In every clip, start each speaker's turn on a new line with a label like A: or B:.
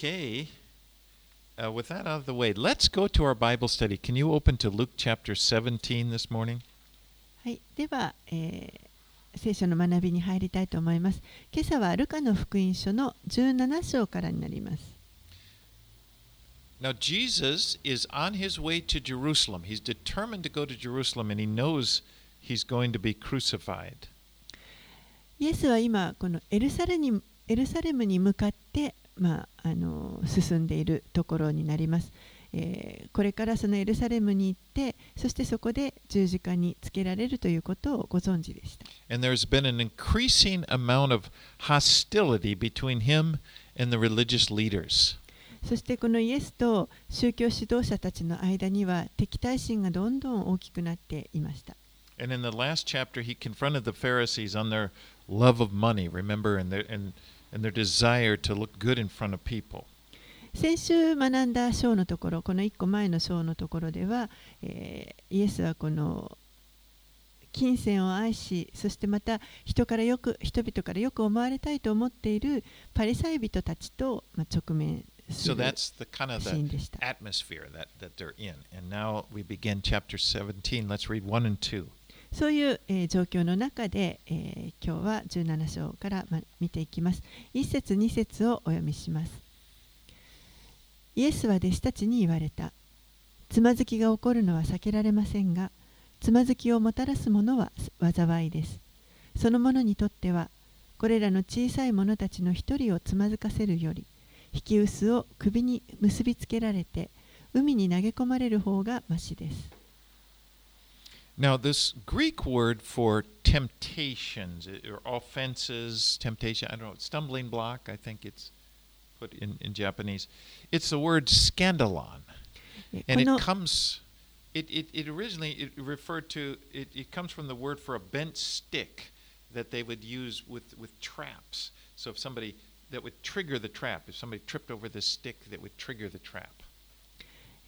A: Okay, uh, with that out of the way, let's go to our Bible study. Can you open to Luke chapter 17 this morning?
B: はい、では、えー聖書の学びに入りたいと思います。今朝はルカの福音書の17章からになります。
A: Now, Jesus is on his way to Jerusalem. He's determined to go to Jerusalem and he knows he's going to be crucified.
B: イエスは今、このエルサレにエルサレムに向かって、まあ、あの進んでいるところになります、えーこれからそのエルサレムに行って、そしてそこで十字架につけられるということをご存知でした。
A: And there's been an increasing amount of hostility between him and the religious leaders.
B: そしてこのイエスと宗教指導者たちの間には敵対心がどんどん大きくなっていました。
A: And in the last chapter, he confronted the Pharisees on their love of money, remember, and their, and,
B: 先週学んだ章のところ、この一個前の章のところでは、イエスはこの金銭を愛し、そしてまた人からよく人々からよく思われたいと思っているパリサイ人たちと、まあ、直面するン。
A: So that's the kind of the
B: そういう、えー状況の中で、えー今日は17章から、ま、見ていきます。1節2節をお読みします。イエスは弟子たちに言われた。つまずきが起こるのは避けられませんが、つまずきをもたらすものは災いです。その者にとっては、これらの小さい者たちの一人をつまずかせるより、引き薄を首に結びつけられて、海に投げ込まれる方がましです。
A: Now, this Greek word for temptations or offenses, temptation, I don't know, stumbling block, I think it's put in, in Japanese. It's the word scandalon. And it comes, it, it, it originally it referred to, it, it comes from the word for a bent stick that they would use with, with traps. So if somebody, that would trigger the trap, if somebody tripped over the stick, that would trigger the trap.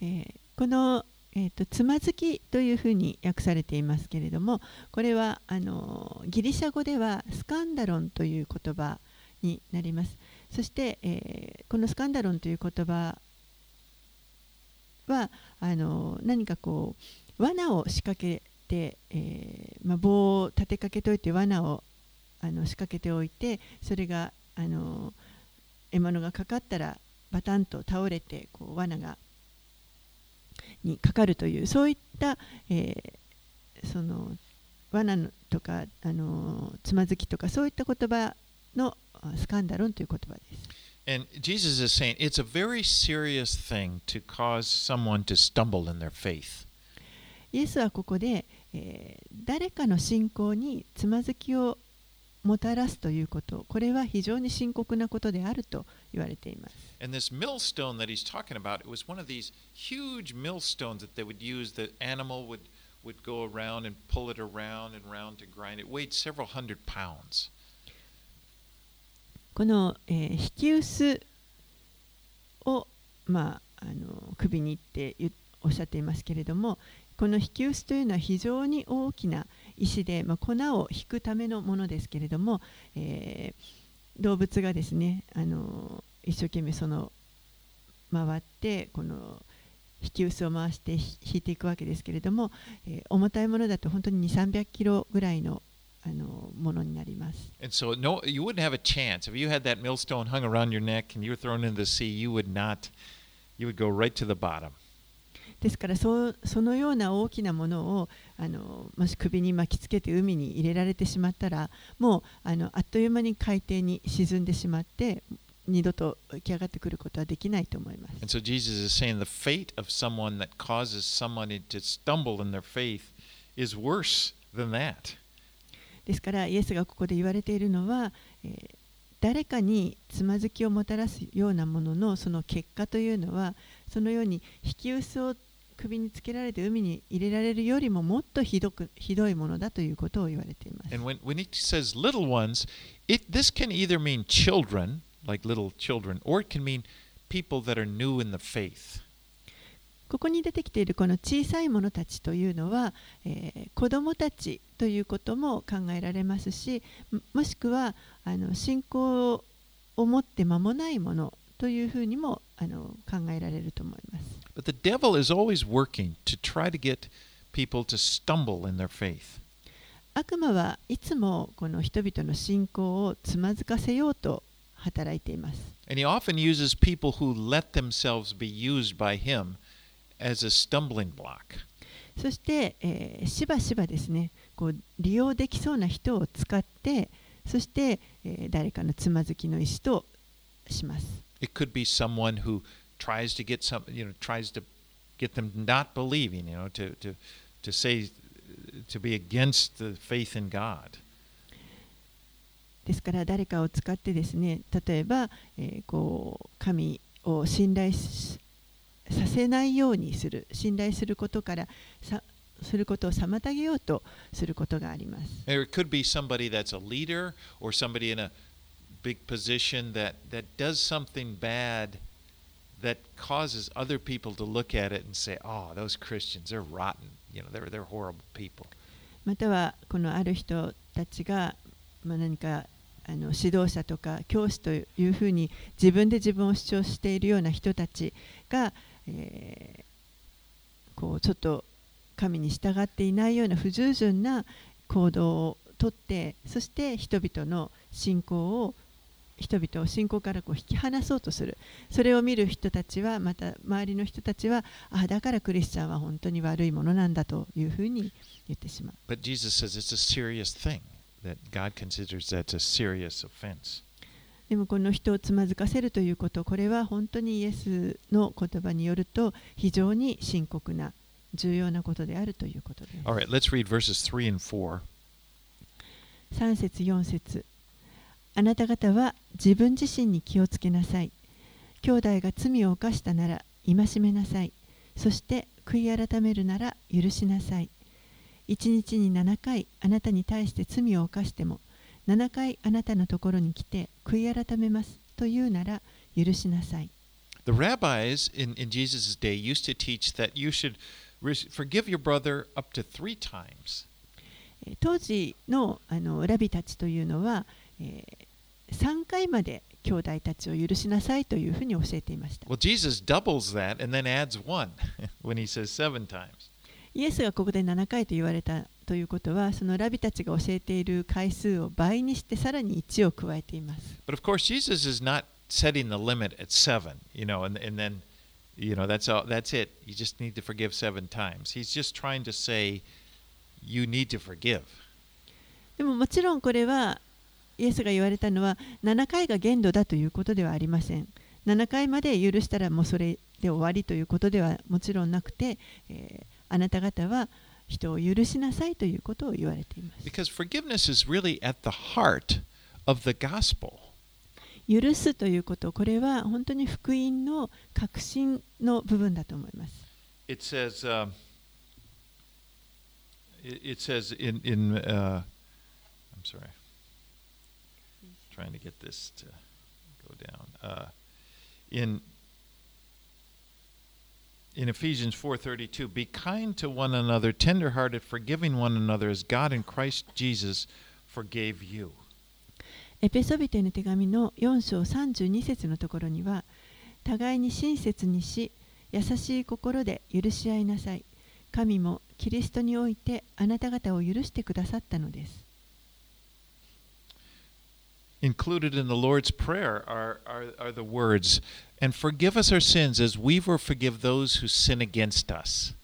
B: Eh, このえーとつまずきというふうに訳されていますけれどもこれはあのギリシャ語ではスカンダロンという言葉になります。そして、えーこのスカンダロンという言葉はあの何かこう罠を仕掛けて、えーまあ、棒を立てかけておいて罠をあの仕掛けておいてそれがあの獲物がかかったらバタンと倒れてこう罠がにかかるというそういった、えーその罠のとかあのつまずきとかそういった言葉のあスカンダロンという言葉です。
A: And Jesus is saying it's a very serious thing to cause someone to stumble in their faith.
B: イエスはここで、えー誰かの信仰につまずきをもたらすということこれは非常に深刻なことであると言われています。この、えー、引き薄を、まあ、あの首にっておっしゃっていますけれどもこの引き薄というのは非常に大きな。石で、まあ、粉を引くためのものですけれども、えー動物がですねあの一生懸命その回ってこの引き薄を回して引いていくわけですけれども、えー重たいものだと本当に2 3 0 0キロぐらいのあのものになります。
A: And so no, you wouldn't have a chance. If you had that millstone hung around your neck and you were thrown into the sea, you would not, you would go right to the bottom.
B: ですからそのような大きなものをあのもし首に巻きつけて海に入れられてしまったらもうあのあっという間に海底に沈んでしまって二度と浮き上がってくることはできないと思います。
A: And so Jesus is saying the fate of someone that causes somebody to stumble in their faith is worse than that.
B: ですからイエスがここで言われているのは、えー誰かにつまずきをもたらすようなもののその結果というのはそのように引き薄を首につけられて海に入れられるよりももっとひどくひどいものだということを言われています。
A: And when, when he says little ones, it this can either mean children, like little children, or it can mean people that are new in the faith.
B: ここに出てきているこの小さい者たちというのは、えー子供たちということも考えられますしももしくはあの信仰を持って間もないものというふうにもあの考えられると思います。悪魔はいつもこの人々の信仰をつまずかせようと働いています。そして、えー、しばしばですねこう、利用できそうな人を使って、そして、えー、誰かのつまずきの意石とします。
A: It could be someone who tries to get some, you know, tries to get them not believing, you know, to to to say to be against the faith in God.
B: ですから誰かを使ってですね例えば、えーこう神を信頼しさせないようにする信頼することからさすることを妨げようとすることがあります。
A: Or it could be somebody that's a leader or somebody in a big position that, that does something bad that causes other people to look at it and say, oh, those Christians, they're rotten. You know, they're, they're horrible people.
B: またはこのある人たちが、まあ、何かあの指導者とか教師というふうに自分で自分を主張しているような人たちが、えーこうちょっと神に従っていないような不従順な行動をとってそして人々の信仰を人々を信仰からこう引き離そうとするそれを見る人たちはまた周りの人たちはあだからクリスチャンは本当に悪いものなんだというふうに言ってしまう。
A: But Jesus says it's a serious thing, that God considers that's a serious offense.
B: でもこの人をつまずかせるということこれは本当にイエスの言葉によると非常に深刻な重要なことであるということです。
A: All right, let's read verses 3 and 4.
B: 3節4節あなた方は自分自身に気をつけなさい。兄弟が罪を犯したなら戒めなさい。そして悔い改めるなら許しなさい。一日に7回あなたに対して罪を犯しても7回あなたのところに来て悔い改めますというなら許しなさい。
A: The rabbis in, in Jesus' day used to teach that you should forgive your brother up to three times.
B: えー当時のあのラビたちというのは、え3回まで兄弟たちを許しなさいというふうに教えていました。
A: Well, Jesus doubles that and then adds one when he says seven times.
B: イエスがここで7回と言われたということは、そのラビたちが教えている回数を倍にしてさらに1を加えています。
A: But of course, Jesus is not setting the limit at seven, you know, and, and then, you know, that's all. That's it. You just need to forgive seven times. He's just trying to say, you need to forgive.
B: でももちろんこれはイエスが言われたのは7回が限度だということではありません。7回まで許したらもうそれで終わりということではもちろんなくて、えーあなた方は人を許しなさいということを言われています。
A: Because forgiveness is really at the heart of the gospel.
B: 許すということ、これは本当に福音の核心の部分だと思います。
A: It says, um, it, it says in, in uh, I'm sorry, trying to get this to go down. Uh, in in Ephesians 4:32, be kind to one another, tenderhearted, forgiving one another as God in Christ Jesus forgave you.
B: エペソビテの手紙の4章32節のところには、互いに親切にし、優しい心で許し合いなさい。神もキリストにおいてあなた方を許してくださったのです。
A: Included in the Lord's Prayer are, are, are the words, and forgive us our sins as we will forgive those who sin against us.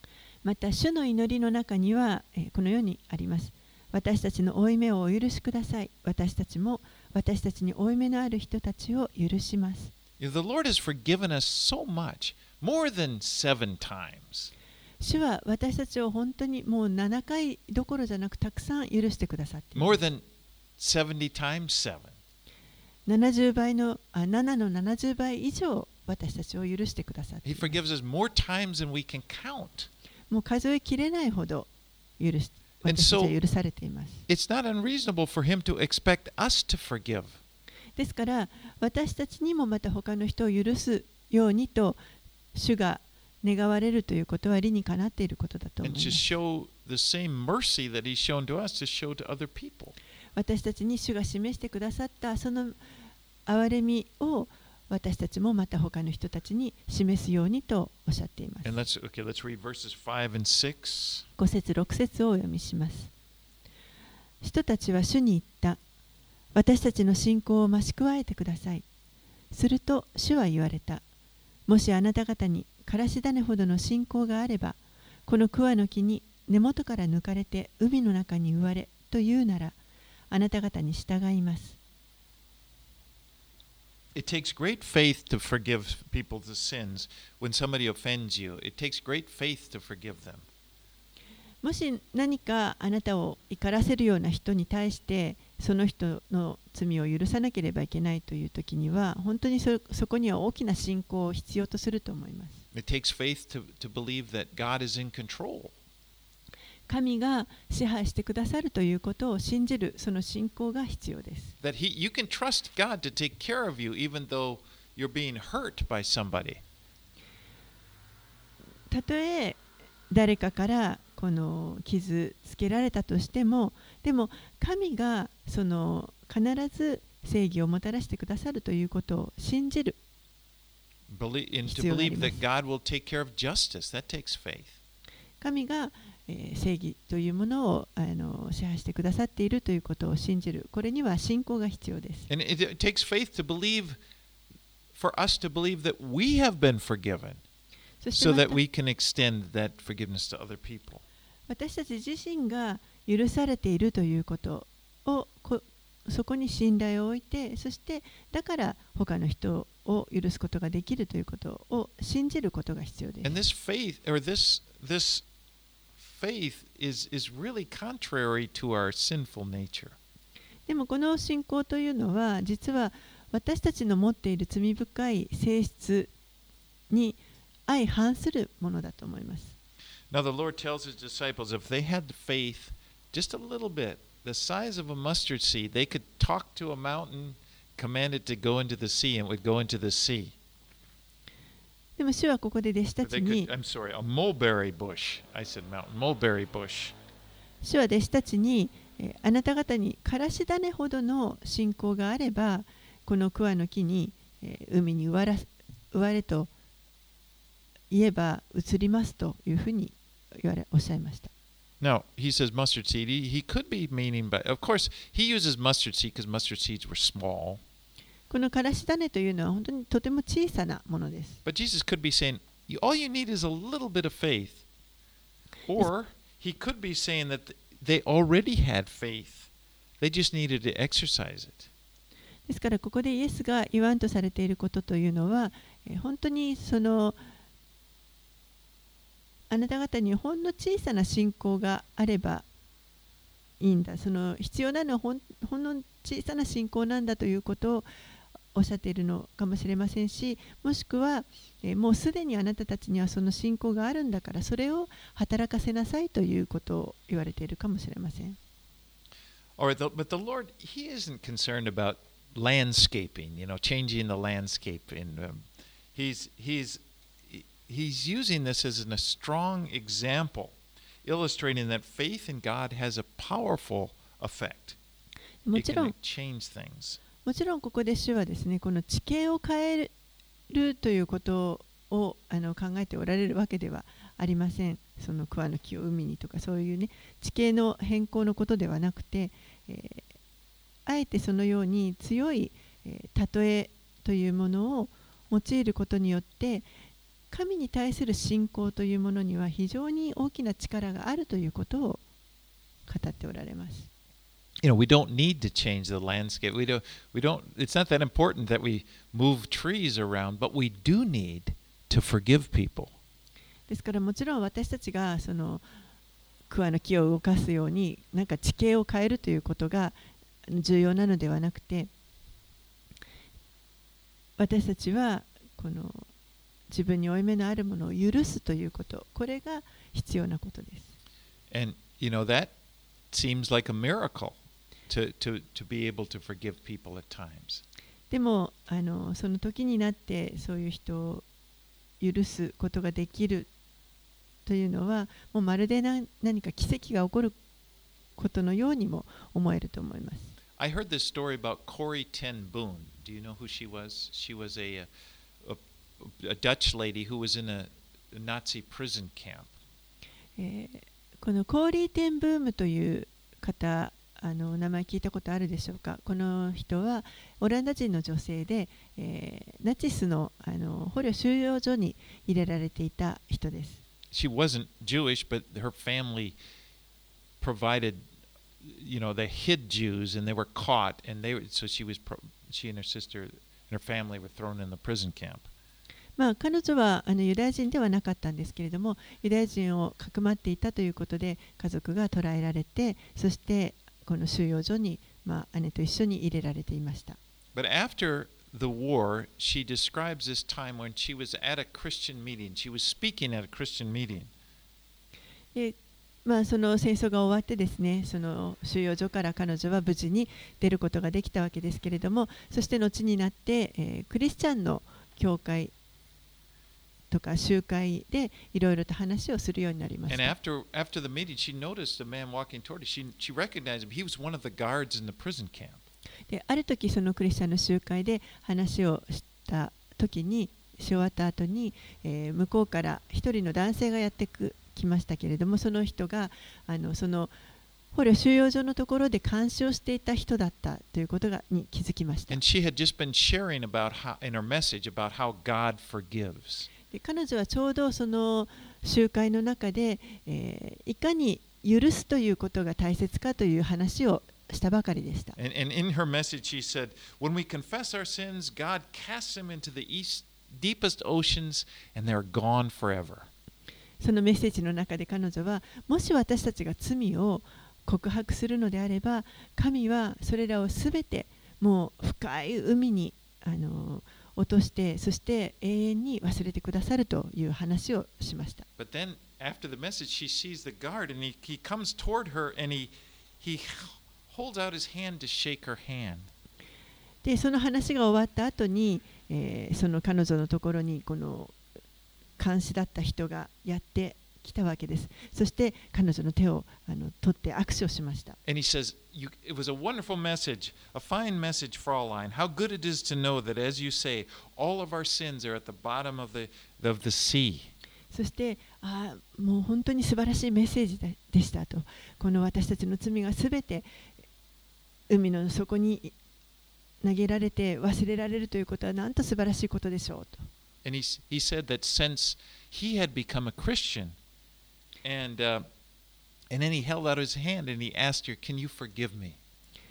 B: また、主の祈りの中には、えーこのようにあります。私たちの負い目をお許しください。私たちも私たちに負い目のある人たちを許します。
A: You know, The Lord has forgiven us so much, more than seven times.
B: 主は私たちを本当にもう7回どころじゃなくたくさん許してくださっています
A: More than 70 times seven.
B: 70倍のあ7の70倍以上私たちを許してくださってもう数え切れないほど許し私たちさています。ですから私たちにもまた他の人を許すようにと主が願われるということは理にかなっていることだと思います。私たちに主が示してくださったその憐れみを私たちもまた他の人たちに示すようにとおっしゃっています。
A: And let's okay, let's read verses 5 and 6.
B: 5節6節をお読みします。人たちは主に言った。私たちの信仰を増し加えてください。すると主は言われた。もしあなた方にからし種ほどの信仰があれば、この桑の木に根元から抜かれて海の中に植われと言うなら、あなた方に従います。
A: It takes great faith to forgive people's sins when somebody offends you. It takes great faith to forgive them.
B: もし何かあなたを怒らせるような人に対してその人の罪を許さなければいけないという時には本当にそそこには大きな信仰を必要とすると思います。
A: It takes faith to, to believe that God is in control.
B: 神が支配してくださるということを信じるその信仰が必要です。例えば誰かからこの傷つけられたとしてもでも神がその必ず正義をもたらしてくださるということを信じる。必要があります。神が正義というものをあの支配してくださっているということを信じる。これには信仰が必要です。そして私たち自身が許されているということをこそこに信頼を置いて、そしてだから他の人を許すことができるということを信じることが必要です。
A: And this faith, or this, this faith, is is really contrary to our sinful nature.
B: でもこの信仰というのは実は私たちの持っている罪深い性質に相反するものだと思います。
A: Now the Lord tells his disciples if they had faith just a little bit, the size of a mustard seed, they could talk to a mountain, command it to go into the sea, and it would go into the sea.
B: でも主はここで弟子たちに
A: I'm sorry, a mulberry bush. I said mountain, mulberry bush.
B: 主は弟子たちに、えーあなた方にからし種ほどの信仰があればこの桑の木に、えー海に植わら植われと言えば移りますというふうに言われおっしゃいました。
A: Now, he says mustard seed. He, he could be meaning, but of course, he uses mustard seed because mustard seeds were small.
B: このからし種というのは本当にとても小さなものです。
A: But Jesus could be saying, "You- all you need is a little bit of faith. Or he could be saying that th- they already had faith. They just needed to exercise it.
B: ですからここでイエスが言わんとされていることというのは、えー本当にそのあなた方にほんの小さな信仰があればいいんだその必要なのはほんほんの小さな信仰なんだということをおっしゃっているのかもしれませんしもしくは、えーもうすでにあなたたちにはその信仰があるんだからそれを働かせなさいということを言われているかもしれません。
A: The, but the Lord, He isn't concerned about landscaping. You know, changing the landscape. And um, He's He's He's using this as an, a strong example, illustrating that faith in God has a powerful effect.
B: も
A: It can change things.
B: もちろんここで主はですねこの地形を変えるということをあの考えておられるわけではありませんその桑の木を海にとかそういうね地形の変更のことではなくて、えーあえてそのように強い、えー例えというものを用いることによって神に対する信仰というものには非常に大きな力があるということを語っておられます。
A: you know we don't need to change the landscape we don't we don't it's not that important that we move trees around but we do need to forgive people
B: ですからもちろん私たちがその桑の木を動かすようになんか地形を変えるということが重要なのではなくて私たちはこの自分に負い目のあるものを許すということこれが必要なことです。
A: and you know that seems like a miracle To to to be able to forgive people at times
B: でもあのその時になってそういう人を許すことができるというのはもうまるでな何か奇跡が起こることのようにも思えると思います。
A: I heard this story about Corrie ten Boom. Do you know who she was? She was a, a, a Dutch lady who was in a, a Nazi prison camp.
B: えーこのコーリー・テンブームという方あのお名前聞いたことあるでしょうかこの人はオランダ人の女性で、えーナチスのあの捕虜収容所に入れられていた人です。
A: She wasn't Jewish, but her family provided, you know, they hid Jews and they were caught, and they so she was pro, she and her sister and her family were thrown in the prison camp.
B: まあ、彼女はあのユダヤ人ではなかったんですけれどもユダヤ人をかくまっていたということで家族が捕らえられてそしてこの収容所に、まあ、姉と一緒に入れられていました。
A: But after the war, she describes this time when she was at a Christian meeting. She was speaking at a Christian meeting.
B: でまあ、その戦争が終わってですねその収容所から彼女は無事に出ることができたわけですけれどもそして後になって、えークリスチャンの教会とか集会でいろいろと話をするようになりました。で、ある時そのクリスチャンの集会で話をした時に、し終わった後に、向こうから一人の男性がやってくましたけれども、その人が、あのその捕虜収容所のところで監視をしていた人だったということがに気づきました。彼女はちょうどその集会の中で、え、いかに許すということが大切かという話をしたばかりでした。そのメッセージの中で彼女はもし私たちが罪を告白するのであれば神はそれらを全てもう深い海にあの落としてそして永遠に忘れてくださるという話をしました。でその話が終わった後に、えー、その彼女のところにこの監視だった人がやって来たわけです。そして彼女の手をあの取って握手をしました。そしてあ、もう本当に素晴らしいメッセージでしたと。この私たちの罪がすべて海の底に投げられて忘れられるということはなんと素晴らしいことでしょうと。
A: And, uh, and then he held out his hand and he asked her, Can you forgive me?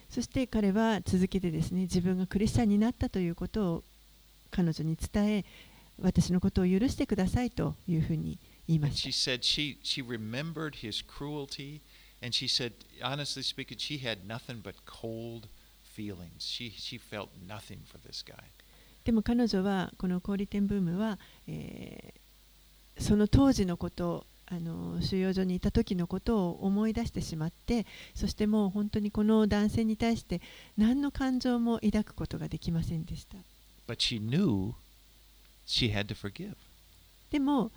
B: そして彼は続けてですね自分がクリスチャンになったということを彼女に伝え私のことを許してくださいというふうに言いま
A: And
B: し
A: she said she, she remembered his cruelty, and she said, honestly speaking, she had nothing but cold feelings. She, she felt nothing for this guy.
B: たでも彼女はこの氷点ブームは、えーその当時のことをあの収容所にいた時のことを思い出してしまってそしてもう本当にこの男性に対して何の感情も抱くことができませんでした
A: But she knew she had to forgive.
B: でも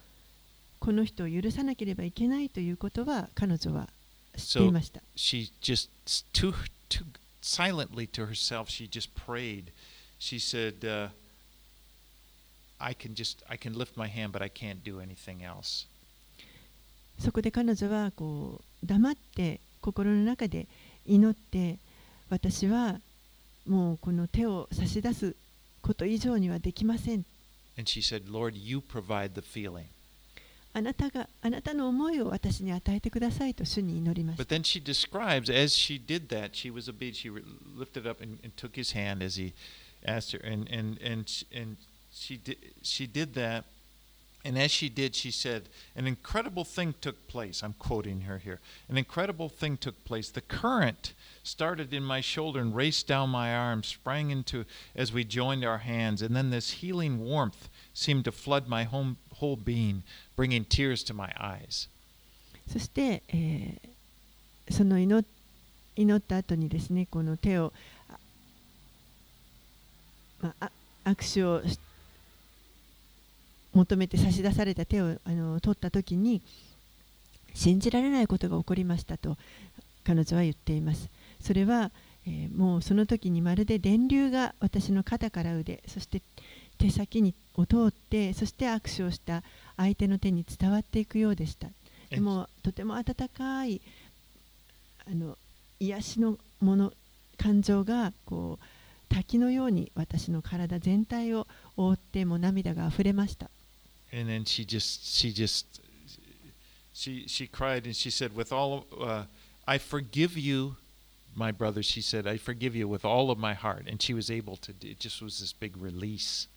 B: この人を許さなければいけないということは彼女は知っていました
A: She just, too, too silently to herself, she just prayed. She said, uh, I can just, I can lift my hand, but I can't do anything else.
B: そこで彼女はこう黙って心の中で祈って私はもうこの手を差し出すこと以上にはできません
A: And she said, Lord, you provide the feeling.
B: あなたがあなたの思いを私に与えてくださいと主に祈りまし
A: But
B: た
A: then she describes, as she did that, she was obedient. She lifted up and, and took his hand as he asked her, and and and and she did she did that, and as she did, she said, "An incredible thing took place." I'm quoting her here. An incredible thing took place. The current started in my shoulder and raced down my arm, sprang into as we joined our hands, and then this healing warmth seemed to flood my home, whole being, bringing tears to my eyes.
B: そして、えーその祈祈った後にですねこの手を、あまあ、あ握手をし 求めて差し出された手をあの取った時に信じられないことが起こりましたと彼女は言っています。それは、えーもうその時にまるで電流が私の肩から腕そして手先にを通ってそして握手をした相手の手に伝わっていくようでした。でもとても温かいあの癒しのもの感情がこう滝のように私の体全体を覆ってもう涙が溢れました
A: And then she just, she just, she, she cried and she said, with all, of- uh, I forgive you, my brother. She said, I forgive you with all of my heart. And she was able to, do- it just was this big release.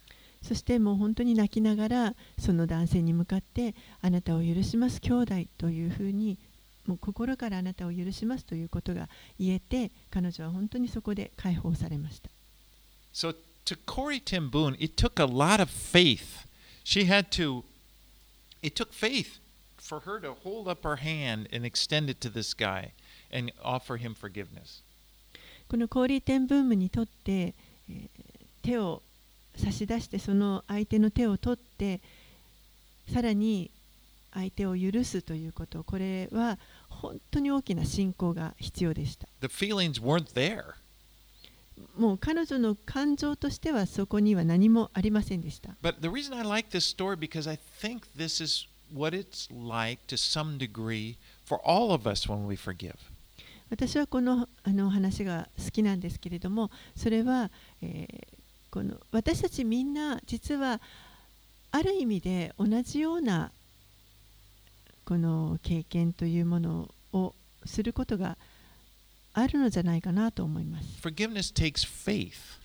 B: そしてもう本当に泣きながらその男性に向かってあなたを許します兄弟というふうにもう心からあなたを許しますということが言えて彼女は本当にそこで解放されました
A: So to Corey Tim Boone, it took a lot of faith. She had to, it took faith for her to hold up her hand and extend it to this guy and offer him forgiveness.
B: このコーリー・テンブームにとって、えー手を差し出してその相手の手を取ってさらに相手を許すということこれは本当に大きな信仰が必要でした
A: The feelings weren't there.
B: もう彼女の感情としてはそこには何もありませんでした。私はこの,あの話が好きなんですけれども、それは、この私たちみんな実はある意味で同じようなこの経験というものをすることがあるのじゃないかなと思います。
A: Forgiveness takes faith.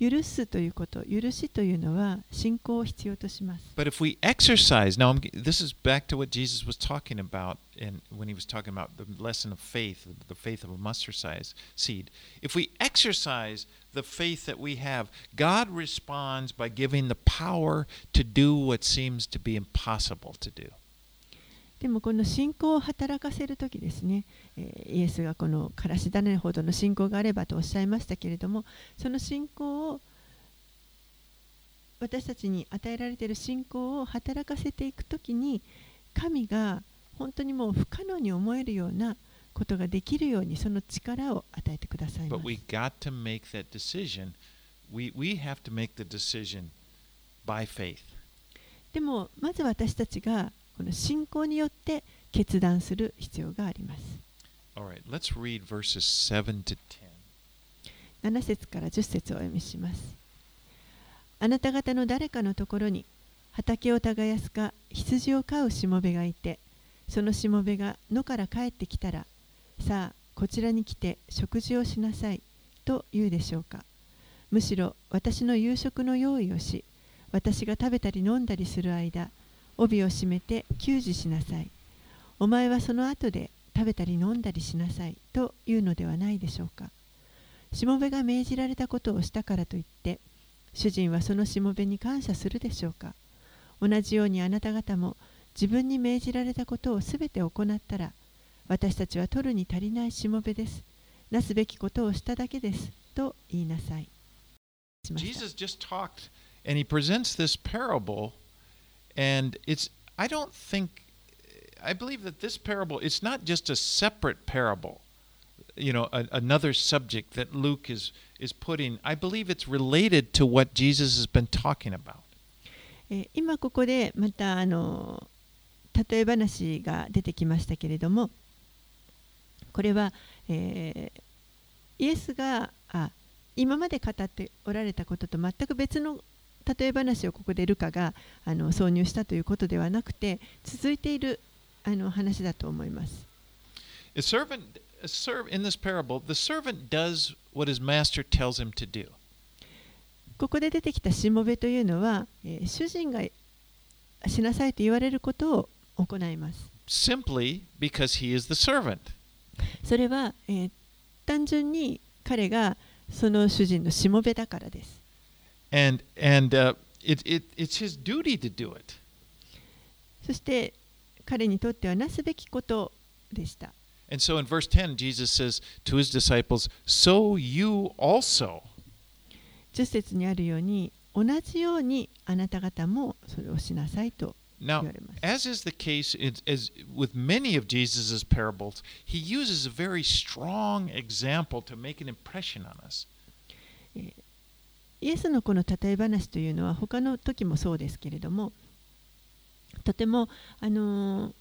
B: 許すということ、許しというのは信仰を必要とします。
A: But if we exercise, now I'm, this is back to what Jesus was talking about in, when he was talking about the lesson of faith, the faith of a mustard size seed. If we exercise the faith that we have, God responds by giving the power to do what seems to be impossible to do.
B: でもこの信仰を働かせるときですね、えーイエスがこのからし種ほどの信仰があればとおっしゃいましたけれどもその信仰を私たちに与えられている信仰を働かせていくときに神が本当にもう不可能に思えるようなことができるようにその力を与えてくださいま
A: But
B: す
A: we got to make that decision. We, we have to make the decision by faith.
B: でもまず私たちがこの信仰によって決断する必要があります
A: All right, let's read verses 7 to 10.
B: 7節から10節をお読みします。あなた方の誰かのところに畑を耕すか羊を飼うしもべがいて、そのしもべが野から帰ってきたら、さあ、こちらに来て食事をしなさいと言うでしょうか。むしろ私の夕食の用意をし、私が食べたり飲んだりする間、帯を締めて給仕しなさい。お前はその後で食べたり飲んだりしなさい。というのではないでしょうか。しもべが命じられたことをしたからといって主人はそのしもべに感謝するでしょうか。同じようにあなた方も自分に命じられたことをすべて行ったら私たちは取るに足りないしもべです。なすべきことをしただけです。と言いなさい。
A: Jesus just talked and he presents this parable and it's I don't think I believe that this parable it's not just a separate parable you know a, another subject that Luke is is putting I believe it's related to what Jesus has been talking about
B: えー今ここでまたあの例え話が出てきましたけれどもこれは、えーイエスがあ今まで語っておられたことと全く別の 例え話をここでルカがあの挿入したということではなくて続いているあの話だと思います。
A: a servant a serv in this parable the servant does what his master tells him to do
B: ここで出てきたしもべというのは、えー主人がしなさいと言われることを行います。
A: simply because he is the servant
B: それは、えー単純に彼がその主人のしもべだからです。
A: and and uh, it, it it's his duty to do it
B: そして彼にとってはなすべきことでした。
A: And so in verse 10, Jesus says to his disciples, So you also.
B: 10節にあるように同じようにあなた方もそれをしなさいと 言
A: Now,
B: われます。
A: as is the case it- as with many of Jesus' parables, he uses a very strong example to make an impression on us.
B: イエスのこの例え話というのは他の時もそうですけれどもとても、あのー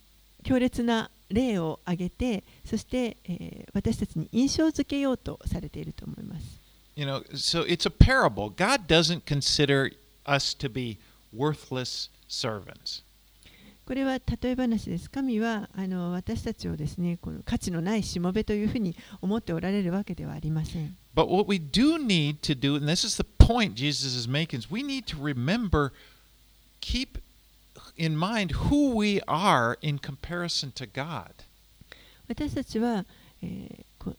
B: 強烈な例を挙げてそして、えー私たちに印象づけようとされていると思います。
A: You know, so it's a parable. God doesn't consider us to be worthless servants.
B: これは例え話です。神はあの私たちをですねこの価値のないしもべというふうに思っておられるわけではありません。
A: But what we do need to do, and this is the point Jesus is making, is we need to remember, keep in mind who we are in comparison to God.
B: 私たちは、えーこ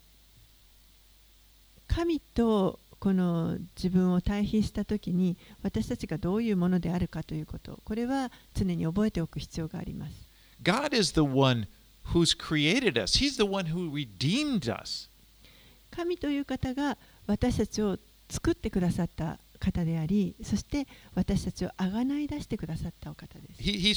B: 神とこの自分を対比したときに私たちがどういうものであるかということこれは常に覚えておく必要があります
A: God is the one who's created us, He's the one who redeemed us.
B: 神という方が私たちを作ってくださった方であり、そして私たちをあがない出してくださったお方です。
A: He,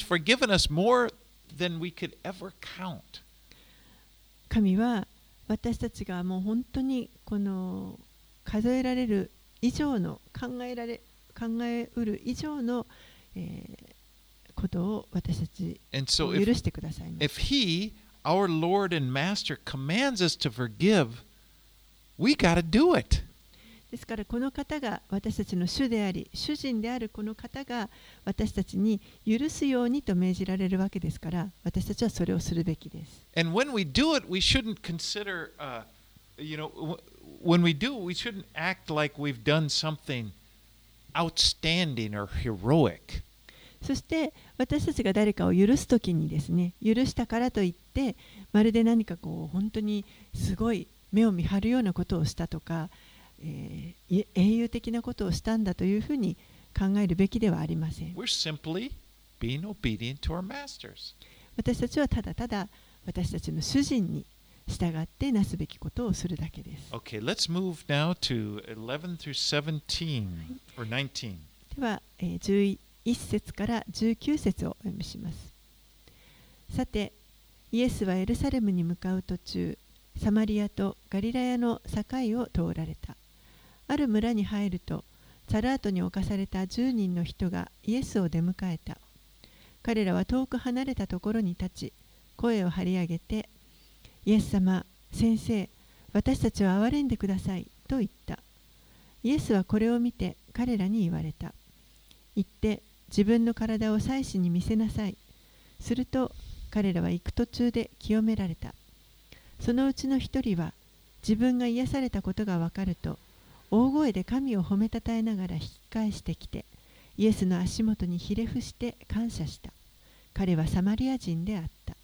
B: 神は私たちがもう本当にこの数えられる以上の考えられ考えうる以上の、えー、ことを私たちを許してください
A: if he。Our Lord and Master commands us to forgive, we gotta do it.
B: ですからこの方が私たちの主であり主人であるこの方が私たちに許すようにと命じられるわけですから私たちはそれをするべきです。
A: And when we do it, we shouldn't consider, uh, you know, when we do, we shouldn't act like we've done something outstanding or heroic.
B: そして私たちが誰かを許す時にですね許したからといってまるで何かこう本当にすごい目を見張るようなことをしたとか、えーい英雄的なことをしたんだというふうに考えるべきではありません
A: We're simply being obedient to our masters.
B: 私たちはただただ私たちの主人に従ってなすべきことをするだけです
A: Okay, let's move now to 11 through 17 or 19.
B: では、えー11節から19節をお読みします。さて、イエスはエルサレムに向かう途中、サマリアとガリラヤの境を通られた。ある村に入ると、サラートに侵された10人の人がイエスを出迎えた。彼らは遠く離れたところに立ち、声を張り上げて、イエス様、先生、私たちを憐れんでくださいと言った。イエスはこれを見て彼らに言われた。行って自分の体を祭司に見せなさい。すると彼らは行く途中で清められた。そのうちの一人は自分が癒されたことがわかると大声で神を褒めたたえながら引き返してきてイエスの足元にひれ伏して感謝した。彼はサマリア人であった。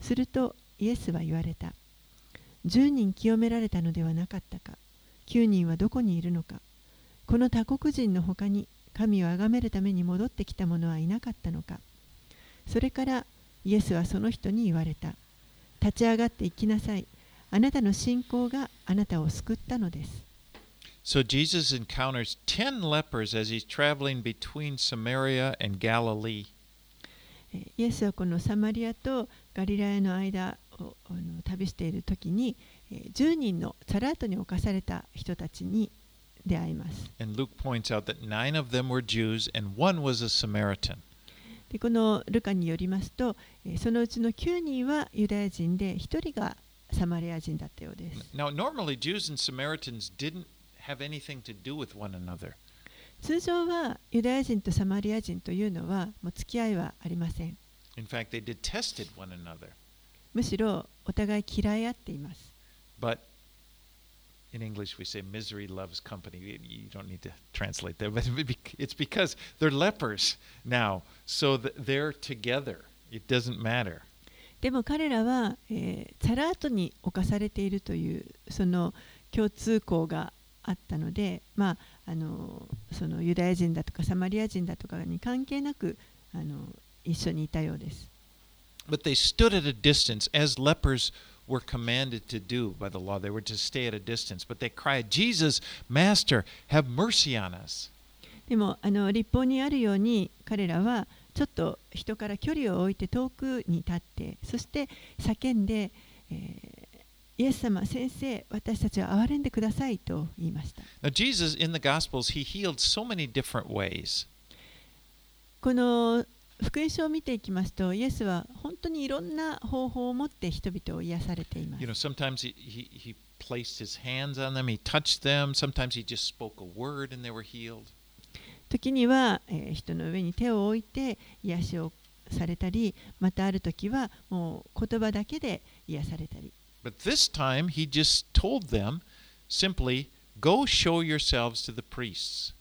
B: するとイエスは言われた。10人清められたのではなかったか。9人はどこにいるのか。この他国人の他に神を崇めるために戻ってきた者はいなかったのかそれからイエスはその人に言われた立ち上がって行きなさいあなたの信仰があなたを救ったのです
A: So Jesus encounters 10 lepers as he's traveling between Samaria and Galilee.
B: えーイエスはこのサマリアとガリラヤの間をあの旅している時にえー10人のサラートに侵された人たちに出会います
A: And Luke points out that nine of them were Jews and one was a Samaritan.
B: でこのルカによりますとえーそのうちの9人はユダヤ人で1人がサマリア人だったようです
A: Now, normally Jews and Samaritans didn't have anything to do with one another.
B: 通常はユダヤ人とサマリア人というのはもう付き合いはありません
A: In fact, they detested one another.
B: むしろお互い嫌い合っています
A: But in English, we say misery loves company. You you don't need to translate that, but it's because they're lepers now, so th- they're together. It doesn't matter.
B: でも彼らは、えーサラートに侵されているというその共通項が あったので、まあ、あのそのユダヤ人だとかサマリア人だとかに関係なくあの一緒にいたようです。
A: But they stood at a distance, as lepers were commanded to do by the law. They were to stay at a distance. But they cried, Jesus, Master, have mercy on us.
B: でもあの立法にあるように彼らはちょっと人から距離を置いて遠くに立ってそして叫んで、えーイエス様先生私たちは憐れんでくださいと言いました。この福音書を見ていきますと、イエスは本当にいろんな方法を持って人々を癒されています。時には、え、人の上に手を置いて癒しをされたり、またある時はもう言葉だけで癒されたり。
A: But this time, he just told them simply, Go show yourselves to the priests.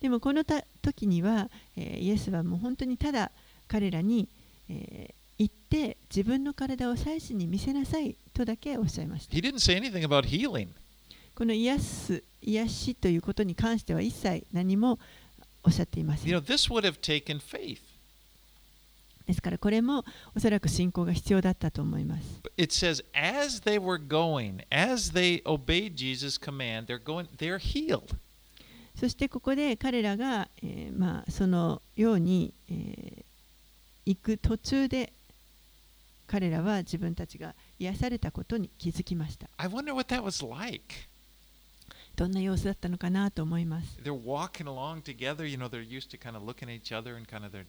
B: でもこのた時には、えーイエスはもう本当にただ彼らに、えー行って自分の体を祭司に見せなさいとだけおっしゃいました。
A: He didn't say anything about healing.
B: この癒す癒しということに関しては一切何もおっしゃっていません
A: You know, this would have taken faith.
B: ですからこれもおそらく信仰が必要だったと思います。
A: It says, as they were going, as they obeyed Jesus' command, they're going, they're healed.
B: そしてここで彼らが、えーまあ、そのように、えー行く途中で彼らは自分たちが癒されたことに気づきました。
A: I wonder what that was like.
B: どんな様子だったのかなと思います。
A: They're walking along together. You know, they're used to kind of looking at each other and kind of their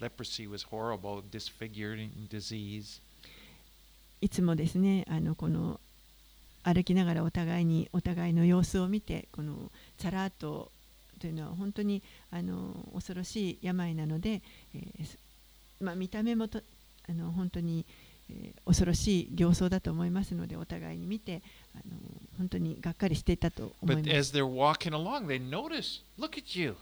A: leprosy was horrible, disfigured and disease.
B: いつもですね、あのこの歩きながらお互いにお互いの様子を見て、このチャラートというのは本当にあの恐ろしい病なので、えーすまあ、見た目もとあの本当に、えー恐ろしい形相だと思いますので、お互いに見てあの本当にがっかりしていたと思い
A: But
B: ます。
A: as they're walking along, they notice, look at you.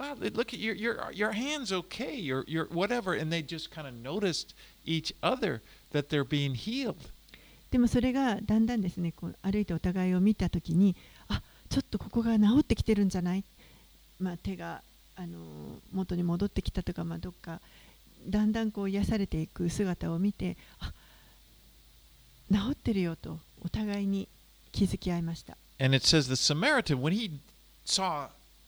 A: Wow, look at your your your hands okay, your your whatever, and they just kind of noticed each other that they're being healed.
B: でもそれがだんだんですねこう歩いてお互いを見たときにあちょっとここが治ってきてるんじゃない、まあ、手があの元に戻ってきたとか、まあ、どっかだんだんこう癒されていく姿を見てあ治ってるよとお互いに気づき合いました
A: And it says the Samaritan, when he saw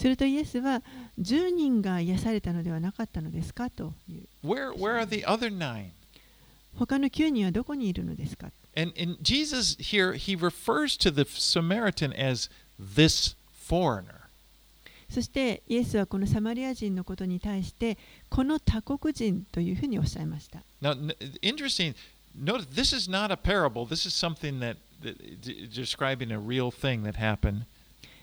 B: するとイエスは10人が癒されたのではなかったのですかという。
A: Where, where are the other nine?
B: 他の9人はどこにいるのですか
A: And, and Jesus here, he refers to the Samaritan as this foreigner.
B: そしてイエスはこのサマリア人のことに対してこの他国人というふうにおっしゃいました。
A: Now, interesting, notice this is not a parable. This is something that, that describing a real thing that happened.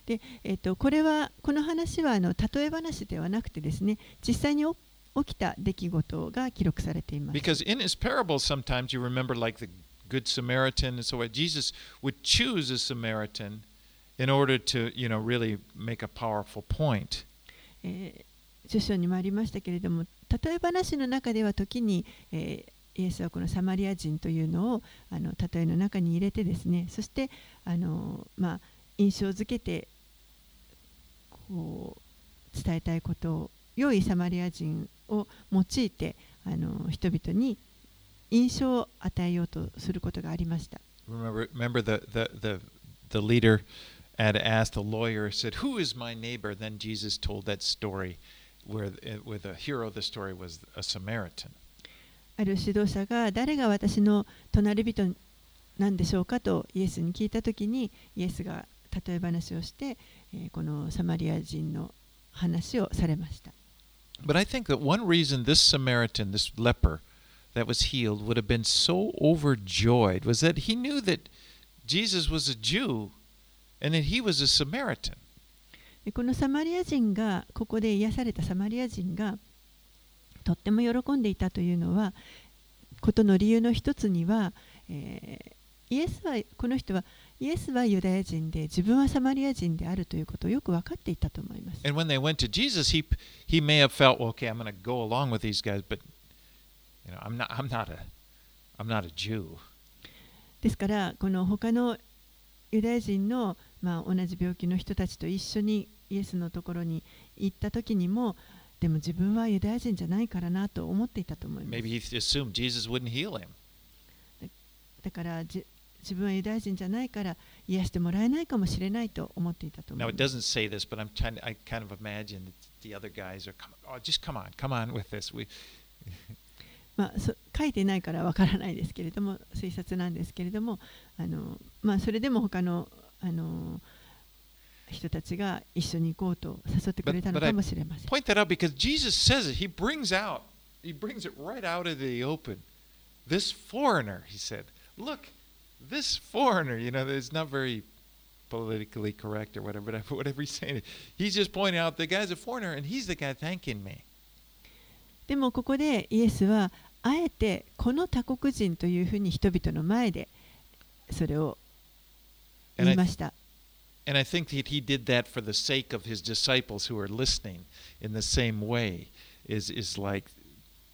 B: で、えっとこれはこの話はあの例え話ではなくてですね実際にお起きた出来事が記録されています。
A: Because in his parables, sometimes you remember, like the Good Samaritan, and so on, Jesus would choose a Samaritan in order to, you know, really make a powerful point.
B: えー書書にもありましたけれども例え話の中では時に、えーイエスはこのサマリア人というのをあの例えの中に入れてですねそしてあの、まあ、印象づけて伝えたいことを良いサマリア人を用いてあの人々に印象を与えようとすることがありました。
A: Remember, remember the, the, the, the leader had asked the lawyer, said, Who is my neighbor? Then Jesus told that story where, where the hero of the story was a Samaritan.
B: ある指導者が誰が私の隣人なんでしょうかとイエスに聞いたときにイエスが例え話をして、えーこのサマリア人の話をされました。
A: But I think that one reason this Samaritan, this leper that was healed, would have been so overjoyed was that he knew that Jesus was a Jew and that he was a Samaritan.
B: でこのサマリア人がここで癒されたサマリア人がとっても喜んでいたというのはことの理由の一つには、えーイエスはこの人はイエスはユダヤ人で自分はサマリア人であるということをよく分かっていたと思います。
A: And when they went to Jesus, he he may have felt, well, okay, I'm going to go along with these guys, but you know, I'm not I'm not a I'm not a Jew.
B: ですからこの他のユダヤ人の、まあ、同じ病気の人たちと一緒にイエスのところに行った時にもでも自分はユダヤ人じゃないからなと思っていたと思います
A: Maybe he assumed Jesus wouldn't heal him.
B: だからじ自分はユダヤ人じゃないから癒してもらえないかもしれないと思っていたと思います。まあ、書いてないからわからないですけれども、推察なんですけれども、あのまあ、それでも他の,あの人たちが一緒に行こうと誘ってくれたのかもしれません。
A: He brings it right out of the open. This foreigner, he said, Look, this foreigner. You know, it's not very politically correct or whatever, but whatever he's saying. He's just pointing out the guy's a foreigner, and he's the guy thanking me.
B: でもここでイエスはあえてこの他国人というふうに人々の前でそれを
A: And
B: 言
A: I,
B: いました。
A: and I think that he did that for the sake of his disciples who are listening in the same way. Is is like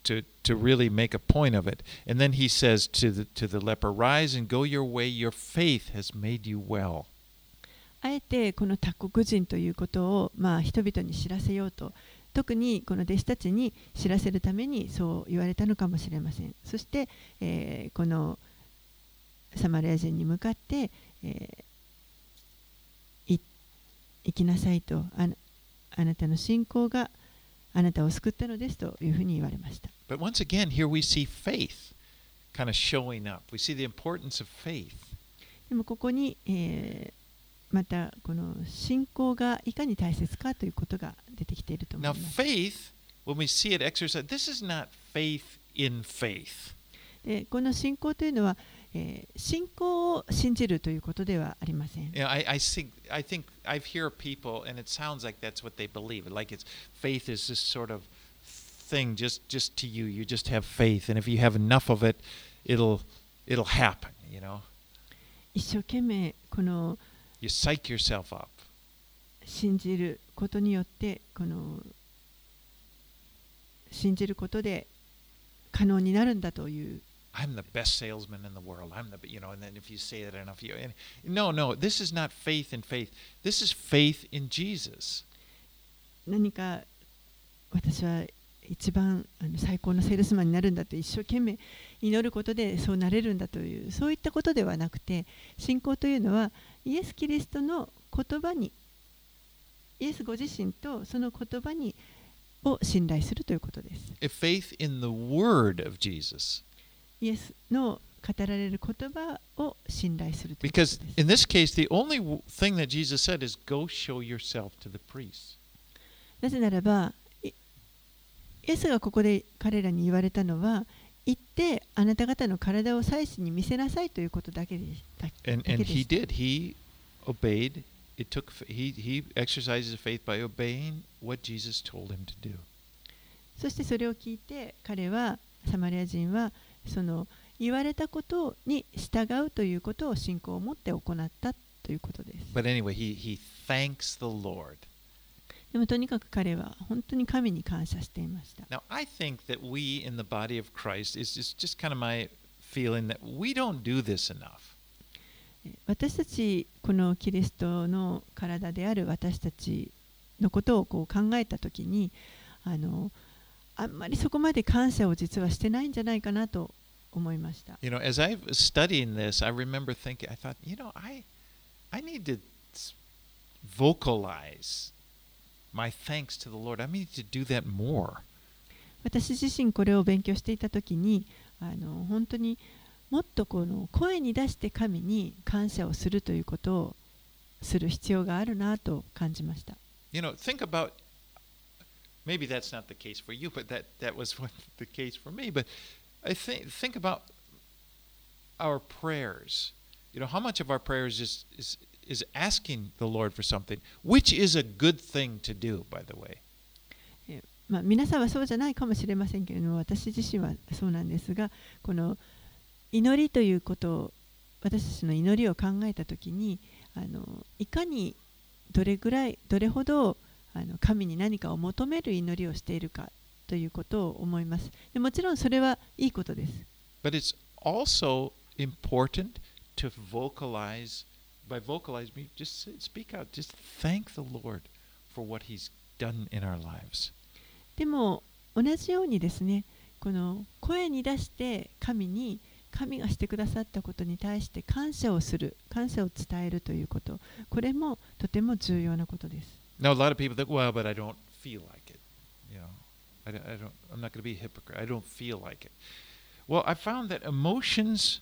A: to to really make a point of it. And then he says to the to the leper, "Rise and go your way. Your faith has made you well."
B: あえてこの他国人ということを、まあ、人々に知らせようと特にこの弟子たちに知らせるためにそう言われたのかもしれませんそして、えーこのサマリア人に向かって、えーい行きなさいとああなたの信仰があなたを救ったのですというふうに言われました。でもここに、えー、またこの信仰がいかに大切かということが出てきていると思います。でこの信仰というのは、えー、信仰を信じるということではありません。信仰というの、信じることによってこの信じることで可能になるんだという
A: I'm the best salesman in the world. I'm the you know, and then if you say that enough, you and no, no. This is not faith in faith. This is faith in Jesus.
B: 何か私は一番あの最高のセールスマンになるんだと一生懸命祈ることでそうなれるんだというそういったことではなくて信仰というのはイエス・キリストの言葉にイエスご自身とその言葉にを信頼するということです。
A: If faith in the word of Jesus.
B: イエスの語られる言葉を信頼するということで
A: Because
B: す。
A: in this case, the only thing that Jesus said is, "Go show yourself to the priests."
B: なぜならば、いイエスがここで彼らに言われたのは、行ってあなた方の体を祭司に見せなさいということだけでした。
A: And
B: だ
A: and he did. He obeyed. It took. He he exercised his faith by obeying what Jesus told him to do.
B: そしてそれを聞いて彼はサマリア人はその言われたことに従うということを信仰を持って行ったということです。
A: But anyway, he he thanks the Lord.
B: でもとにかく彼は本当に神に感謝していました。
A: Now, I think that we in the body of Christ is just, just kind of my feeling that we don't do this enough.
B: 私たちこのキリストの体である私たちのことをこう考えたときにあのあんまりそこまで感謝を実はしてないんじゃないかなと思いました。
A: You know, as I was studying this, I remember thinking, I thought, you know, I, I need to vocalize my thanks to the Lord. I need to do that more.
B: 私自身これを勉強していたときにあの本当にもっとこの声に出して神に感謝をするということをする必要があるなと感じました。
A: You know, think about maybe that's not the case for you, but that, that was what the case for me. But I think think about our prayers. You know, how much of our prayers is is is asking the Lord for something, which is a good thing to do, by the way.
B: まあ、皆さんはそうじゃないかもしれませんけれども私自身はそうなんですがこの祈りということを私たちの祈りを考えた時にあのいかにどれぐらいどれほど あの神に何かを求める祈りをしているかということを思いますでもちろんそれはいいことです
A: But it's also important to vocalize. By vocalize, just speak out. Just thank the Lord for what He's done in our lives.
B: でも同じようにですねこの声に出して神に神がしてくださったことに対して感謝をする感謝を伝えるということこれもとても重要なことです
A: Now, a lot of people think, well, but I don't feel like it. You know, I, don't- I don't. I'm not going to be a hypocrite. I don't feel like it. Well, I found that emotions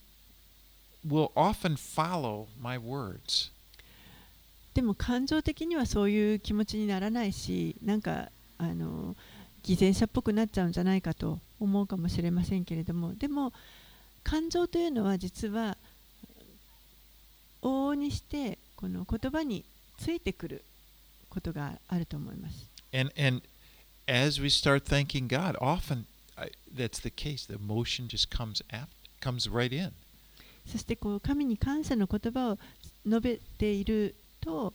A: will often follow my words.
B: でも感情的にはそういう気持ちにならないしなんかあの偽善者っぽくなっちゃうんじゃないかと思うかもしれませんけれどもでも感情というのは実は往々にしてこの言葉についてくることがあると思います。
A: And and as we start thanking God, often I, that's the case. The emotion just comes ap- comes right in.
B: そしてこう神に感謝の言葉を述べていると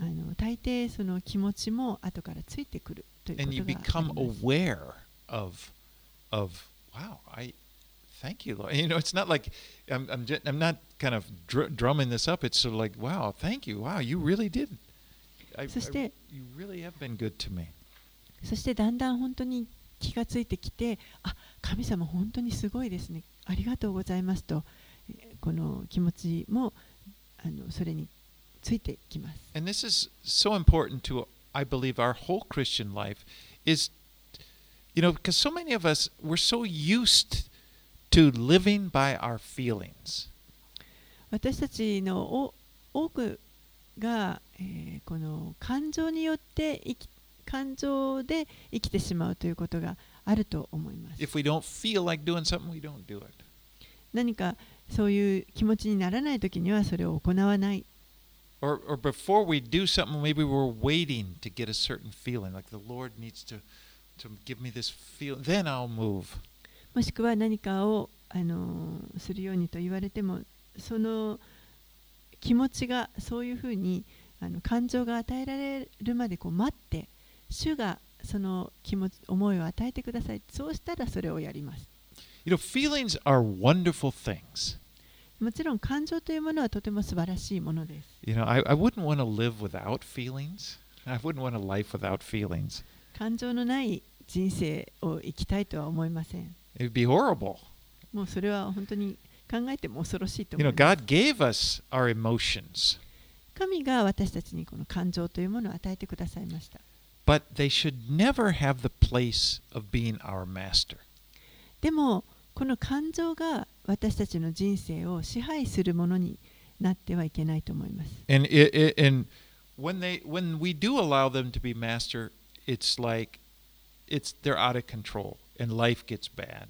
B: あの大抵その気持ちも後からついてくるという
A: and you
B: ことがあ
A: become
B: ります。
A: aware of of wow i thank you lord you know it's not like i'm i'm, just, I'm not kind of dr- drumming this up it's sort of like wow thank you wow you really did
B: そして、
A: you really have been good to me
B: そしてだんだん本当に気がついてきて、あ神様、本当にすごいですね、ありがとうございますと、えーこの気持ちもあのそれについてきます。
A: and this is so important to i believe our whole christian life is you know because so many of us we're so used to living by our feelings
B: 私たちのお多くが、えー、この感情によって感情で生きてしまうということがあると思います。何かそういう気持ちにならない時にはそれを行わない。もしくは何かを、あの、するようにと言われても、その。気持ちがそういうふうにあの感情が与えられるまでこう待って主がその気持ち思いを与えてくださいそうしたらそれをやります
A: You know, feelings are wonderful things.
B: もちろん感情というものはとても素晴らしいものです
A: You know, I, I wouldn't want to live without feelings. I wouldn't want a life without feelings.
B: 感情のない人生を生きたいとは思いません
A: It would be horrible.
B: もうそれは本当に考えても恐ろしいと思います
A: God gave us our emotions,
B: 神が私たちにこの感情というものを与えてくださいました
A: but they should never have the place of being our master.
B: でもこの感情が私たちの人生を支配するものになってはいけないと思います。
A: And it, and when they when we do allow them to be master, it's like it's they're out of control and life gets bad.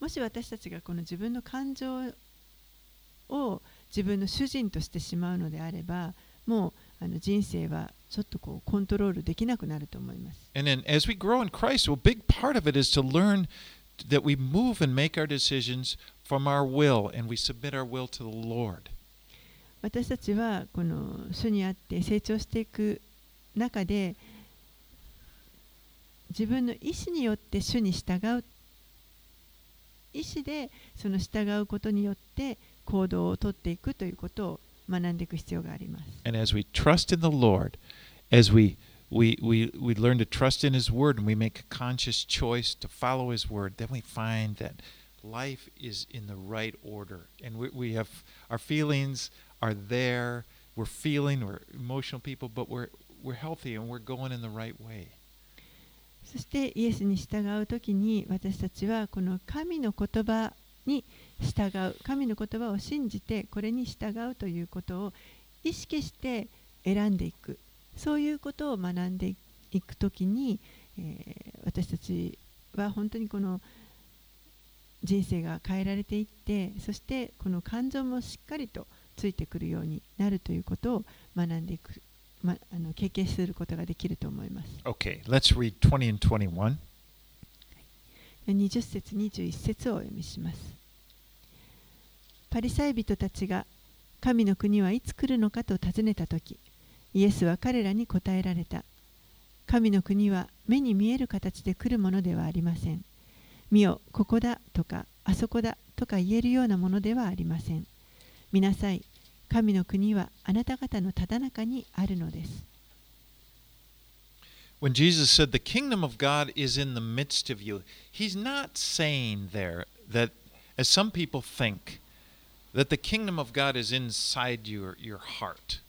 B: もし私たちがこの自分の感情を自分の主人としてしまうのであればもうあの人生はちょっとこうコントロールできなくなると思います。私たちはこの主にあって成長していく中で自分の意思によって主に従う。意思でその従うことによって行動をとっていくということを学んでいく必要があります。
A: And as we trust in the Lord, as we we, we, we learn to trust in His Word and we make a conscious choice to follow His Word, then we find that life is in the right order. And we, we have our feelings are there. We're feeling, we're emotional people, but we're, we're healthy and we're going in the right way.
B: そしてイエスに従うときに私たちはこの神の言葉に従う神の言葉を信じてこれに従うということを意識して選んでいく。そういうことを学んでいくときに、えー私たちは本当にこの人生が変えられていってそしてこの感情もしっかりとついてくるようになるということを学んでいく、ま、あの経験することができると思います。
A: Okay, let's read 20 and 21.
B: 20節21節をお読みします。パリサイ人たちが神の国はいつ来るのかと尋ねたとき、イエスは彼らに答えられた。神の国は目に見える形で来るものではありません。見よ、ここだとか、あそこだとか言えるようなものではありません。見なさい、神の国はあなた方のただ中にあるのです。
A: When Jesus said the kingdom of God is in the midst of you, he's not saying there that, as some people think, that the kingdom of God is inside your, your heart.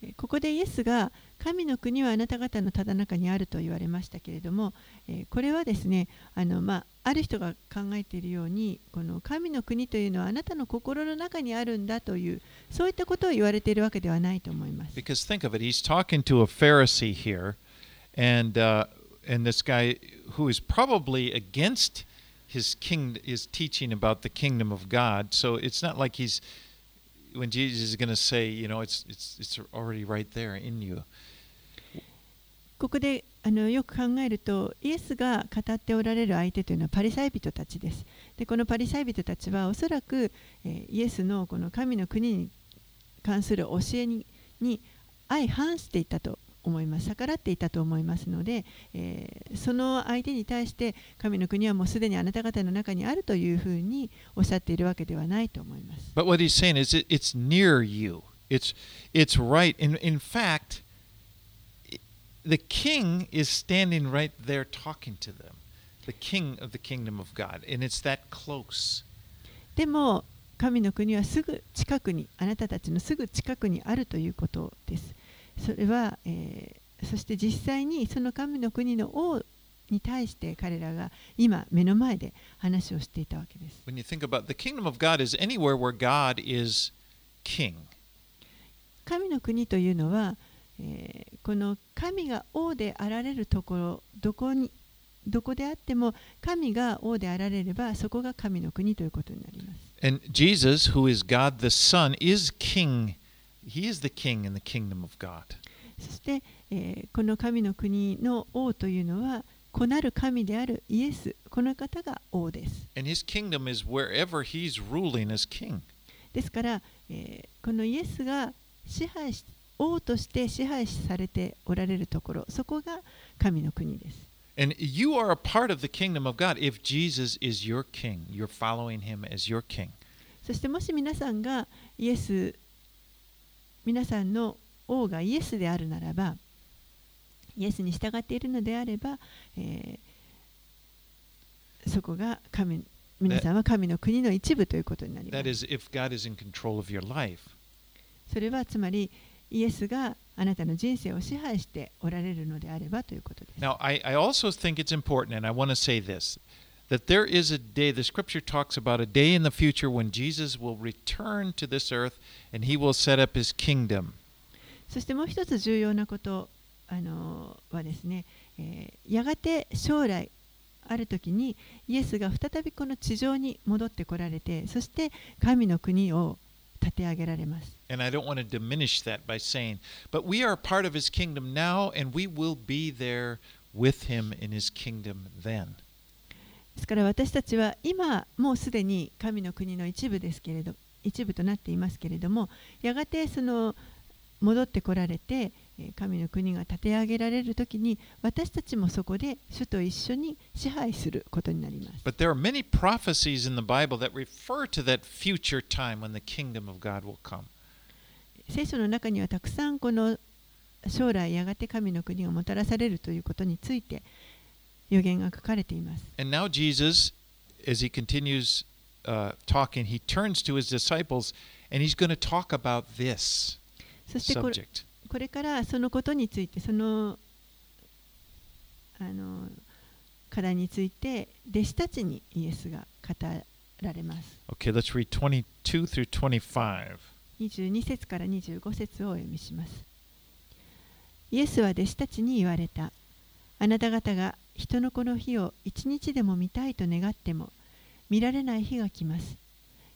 B: えーここでイエスが神の国はあなた方のただ中にあると言われましたけれども、えーこれはですねあの、まあ、ある人が考えているようにこの神の国というのはあなたの心の中にあるんだというそういったことを言われているわけではないと思います。
A: Because think of it, he's talking to a Pharisee here, and uh, and this guy who is probably against his king is teaching about the kingdom of God. So it's not like he's when Jesus is going to say, you know, it's it's it's already right there in you.
B: ここであのよく考えるとイエスが語っておられる相手というのはパリサイ人たちです。でこのパリサイ人たちはおそらく、えイエスのこの神の国に関する教えにに相反していたと思います逆らっていたと思いますので、えーその相手に対して神の国はもうすでにあなた方の中にあるというふうにおっしゃっているわけではないと思います。
A: But what he's saying is it's near you. It's it's right. In in fact, the king is standing right there talking to them. The king of the kingdom of God, and it's that close.
B: でも神の国はすぐ近くにあなたたちのすぐ近くにあるということです。それは、えーそして実際にその神の国の王に対して彼らが今目の前で話をしていたわけです。
A: When you think about the kingdom of God is anywhere where God is king.
B: 神の国というのは、えーこの神が王であられるところどこにどこであっても神が王であられればそこが神の国ということになります。
A: And Jesus, who is God the Son, is king. He is the king in the kingdom of God.
B: そして、えーこの神の国の王というのは、子なる神であるイエス、この方が王です。
A: And his kingdom is wherever he's ruling as king.
B: ですから、えーこのイエスが支配し王として支配されておられるところ、そこが神の国です。
A: And you are a part of the kingdom of God if Jesus is your king. You're following him as your king.
B: そしてもし皆さんがイエス、皆さんの王がイエスであるならば、イエスに従っているのであれば、えーそこが神皆さんは神の国の一部ということになりま
A: That
B: す。
A: is, if God is in control of your life.
B: それはつまりイエスがあなたの人生を支配しておられるのであればということです。
A: Now, I, I also think it's important, and I want to say this that there is a day, the scripture talks about a day in the future when Jesus will return to this earth and he will set up his kingdom.
B: そしてもう一つ重要なことあのはですね、えーやがて将来ある時にイエスが再びこの地上に戻ってこられてそして神の国を立て上げられます。
A: And I don't want to diminish that by saying, but we are part of his kingdom now, and we will be there with him in his kingdom then.
B: ですから私たちは今もうすでに神の国の一部ですけれど一部となっていますけれどもやがてその戻ってこられてえー神の国が立て上げられる時に私たちもそこで主と一緒に支配することになります。
A: But there are many prophecies in the Bible that refer to that future time when the kingdom of God will come.
B: 聖書の中にはたくさんこの将来やがて神の国がもたらされるということについて予言が書かれています。
A: And now Jesus, as he continues uh, talking, he turns to his disciples and he's going to talk about this subject.
B: これからそのことについてそのあの課題について弟子たちにイエスが語られます。
A: Okay, let's read 22 through 25.
B: 22節から25節をお読みします。イエスは弟子たちに言われた。あなた方が人の子の日を一日でも見たいと願っても見られない日が来ます。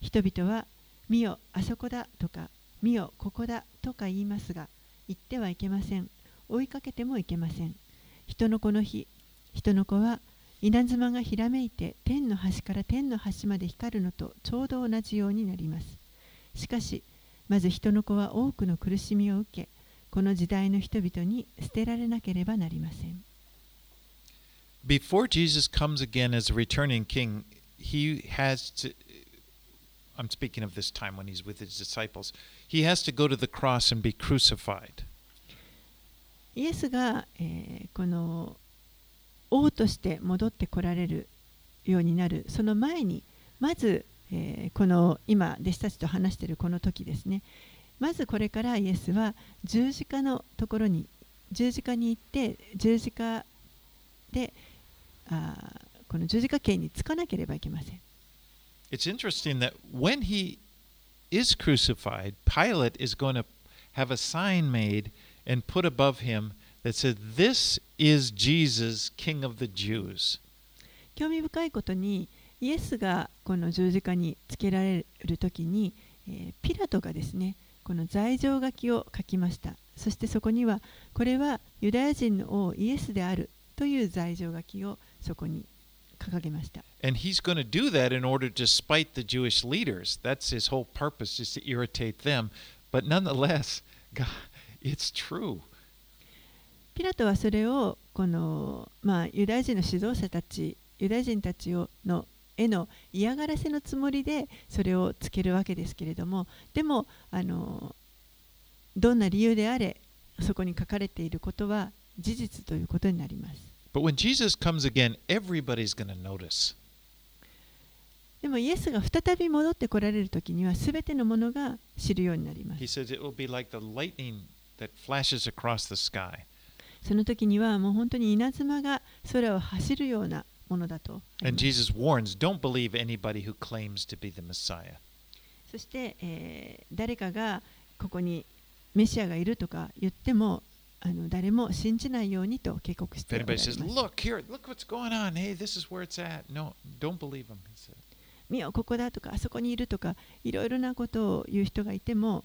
B: 人々は見よあそこだとか見よここだとか言いますが行ってはいけません。追いかけてもいけません。人の子の日、人の子は稲妻がひらめいて天の端から天の端まで光るのとちょうど同じようになります。しかし、まず人の子は多くの苦しみを受け、この時代の人々に捨てられなければなりません。
A: Before Jesus comes again as a returning king, he has to, I'm speaking of this time when he's with his disciples. He has to go to the cross and be crucified.
B: イエスが、えーこの王として戻ってこられるようになるその前にまず、えーこの今弟子たちと話しているこの時ですねまずこれからイエスは十字架のところに十字架に行って十字架であーこの十字架刑につかなければいけません
A: It's interesting that when he is crucified, Pilate is going to have a sign made and put above him that said, This is Jesus, King of the Jews.
B: 興味深いことにイエスがこの十字架につけられる時に、えーピラトがですねこの罪状書きを書きましたそしてそこにはこれはユダヤ人の王イエスであるという罪状書きをそこに掲げました
A: And he's going to do that in order to spite the Jewish leaders. That's his whole purpose, just to irritate them. But nonetheless, God, it's true.
B: ピラトはそれをこの、まあ、ユダヤ人の指導者たちユダヤ人たちをのへの嫌がらせのつもりでそれをつけるわけですけれどもでもあのどんな理由であれそこに書かれていることは事実ということになります
A: But when Jesus comes again, everybody's going to notice.
B: でもイエスが再び戻ってこられる時には全てのものが知るようになりま
A: He
B: す
A: says it will be like the lightning that flashes across the sky.
B: その時にはもう本当に稲妻が空を走るようなものだと。
A: And Jesus warns, don't believe anybody who claims to be the Messiah.
B: そして、えー、誰かがここにメシアがいるとか言っても、あの誰も信じないようにと警告して
A: い
B: ます。見よ、ここだとか、あそこにいるとか、いろいろなことを言う人がいても、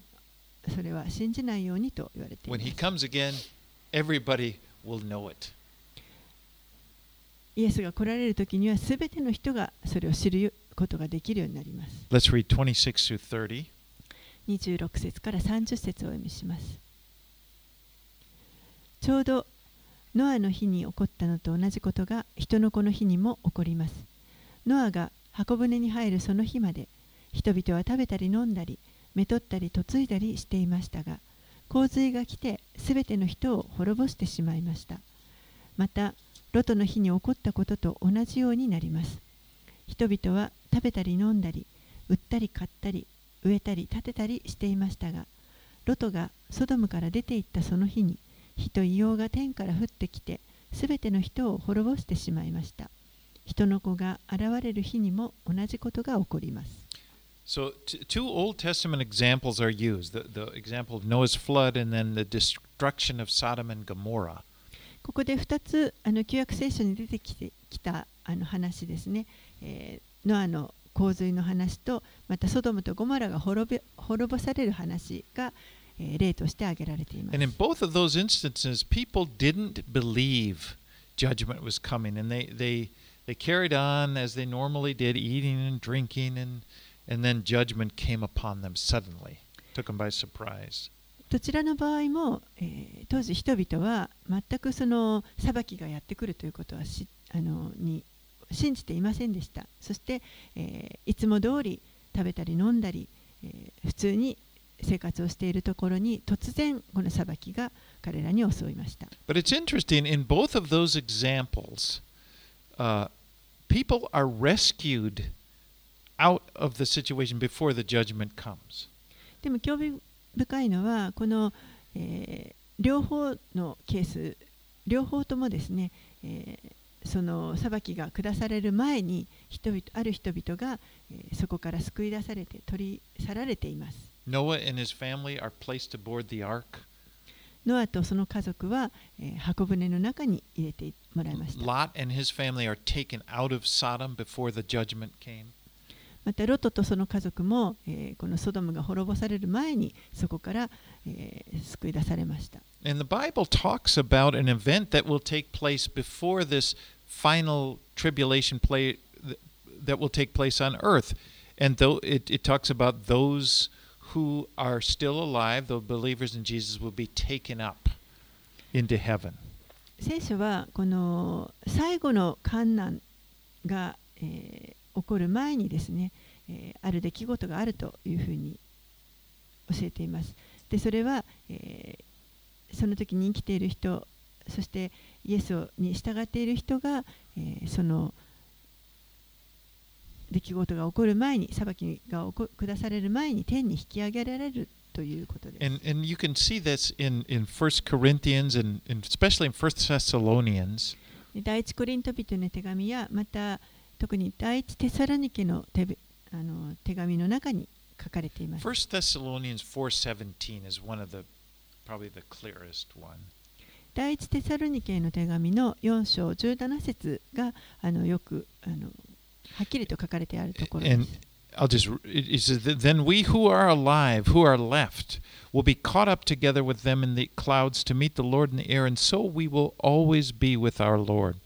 B: それは信じないようにと言われています。
A: When he comes again, everybody will know it.
B: イエスが来られる時には全ての人がそれを知ることができるようになります。
A: Let's read 26 through 30.
B: 26節から30節をお読みします。ちょうどノアの日に起こったのと同じことが人の子の日にも起こります。ノアが箱舟に入るその日まで人々は食べたり飲んだりめとったり嫁いだりしていましたが洪水が来てすべての人を滅ぼしてしまいました。またロトの日に起こったことと同じようになります。人々は食べたり飲んだり売ったり買ったり植えたり建てたりしていましたがロトがソドムから出て行ったその日に火と硫黄が天から降ってきてすべての人を滅ぼしてしまいました。人の子が現れる日にも同じことが起こります。
A: So, t- two Old Testament examples are used. The, the example of Noah's flood and then the destruction of Sodom and Gomorrah.
B: ここで2つあの旧約聖書に出てきてきたあの話ですね、えーノアの洪水の話とまたソドムとゴモラが滅び滅ぼされる話が、えー例として挙げられています
A: And in both of those instances, people didn't believe judgment was coming, and they they they carried on as they normally did, eating and drinking, and and then judgment came upon them suddenly, took them by surprise.
B: どちらの場合も、えー当時人々は全くその裁きがやってくるということはしあのに信じていませんでしたそして、えーいつも通り食べたり飲んだり、えー普通に生活をしているところに突然この裁きが彼らに襲いました
A: But it's interesting in both of those examples, uh, people are rescued out of the situation before the judgment comes.
B: でも興味深いのはこの、え、両方のケース両方ともですね、え、その裁きが下される前に人々ある人々が、え、そこから救い出されて取り去られています。ノアとその家族は、え、箱舟の中に入れてもらいました。またロトとその家族も、えーこのソドムが滅ぼされる前にそこから、えー救い出されました
A: And the Bible talks about an event that will take place before this final tribulation play th- that will take place on earth. And though it, it talks about those who are still alive, the believers in Jesus will be taken up into heaven.
B: 聖書はこの最後の観難が、えー起こる前にですね、えーある出来事があるというふうに教えています。でそれは、えーその時に生きている人そしてイエスをに従っている人が、えーその出来事が起こる前に裁きが起こ下される前に天に引き上げられるということです。
A: And, and you can see this in, in 1 Corinthians and, and especially in 1 Thessalonians.
B: で第一コリント人の手紙やまた特に第一テサロニケの手びあの手紙の中に書かれています。
A: 1 Thessalonians 4.17 is one of the, probably the clearest one.
B: 第一テサロニケの手紙の4章17節があのよくあのはっきりと書かれてあるところで
A: And
B: す。
A: I'll just, it it says, Then we who are alive, who are left, will be caught up together with them in the clouds to meet the Lord in the air, and so we will always be with our Lord.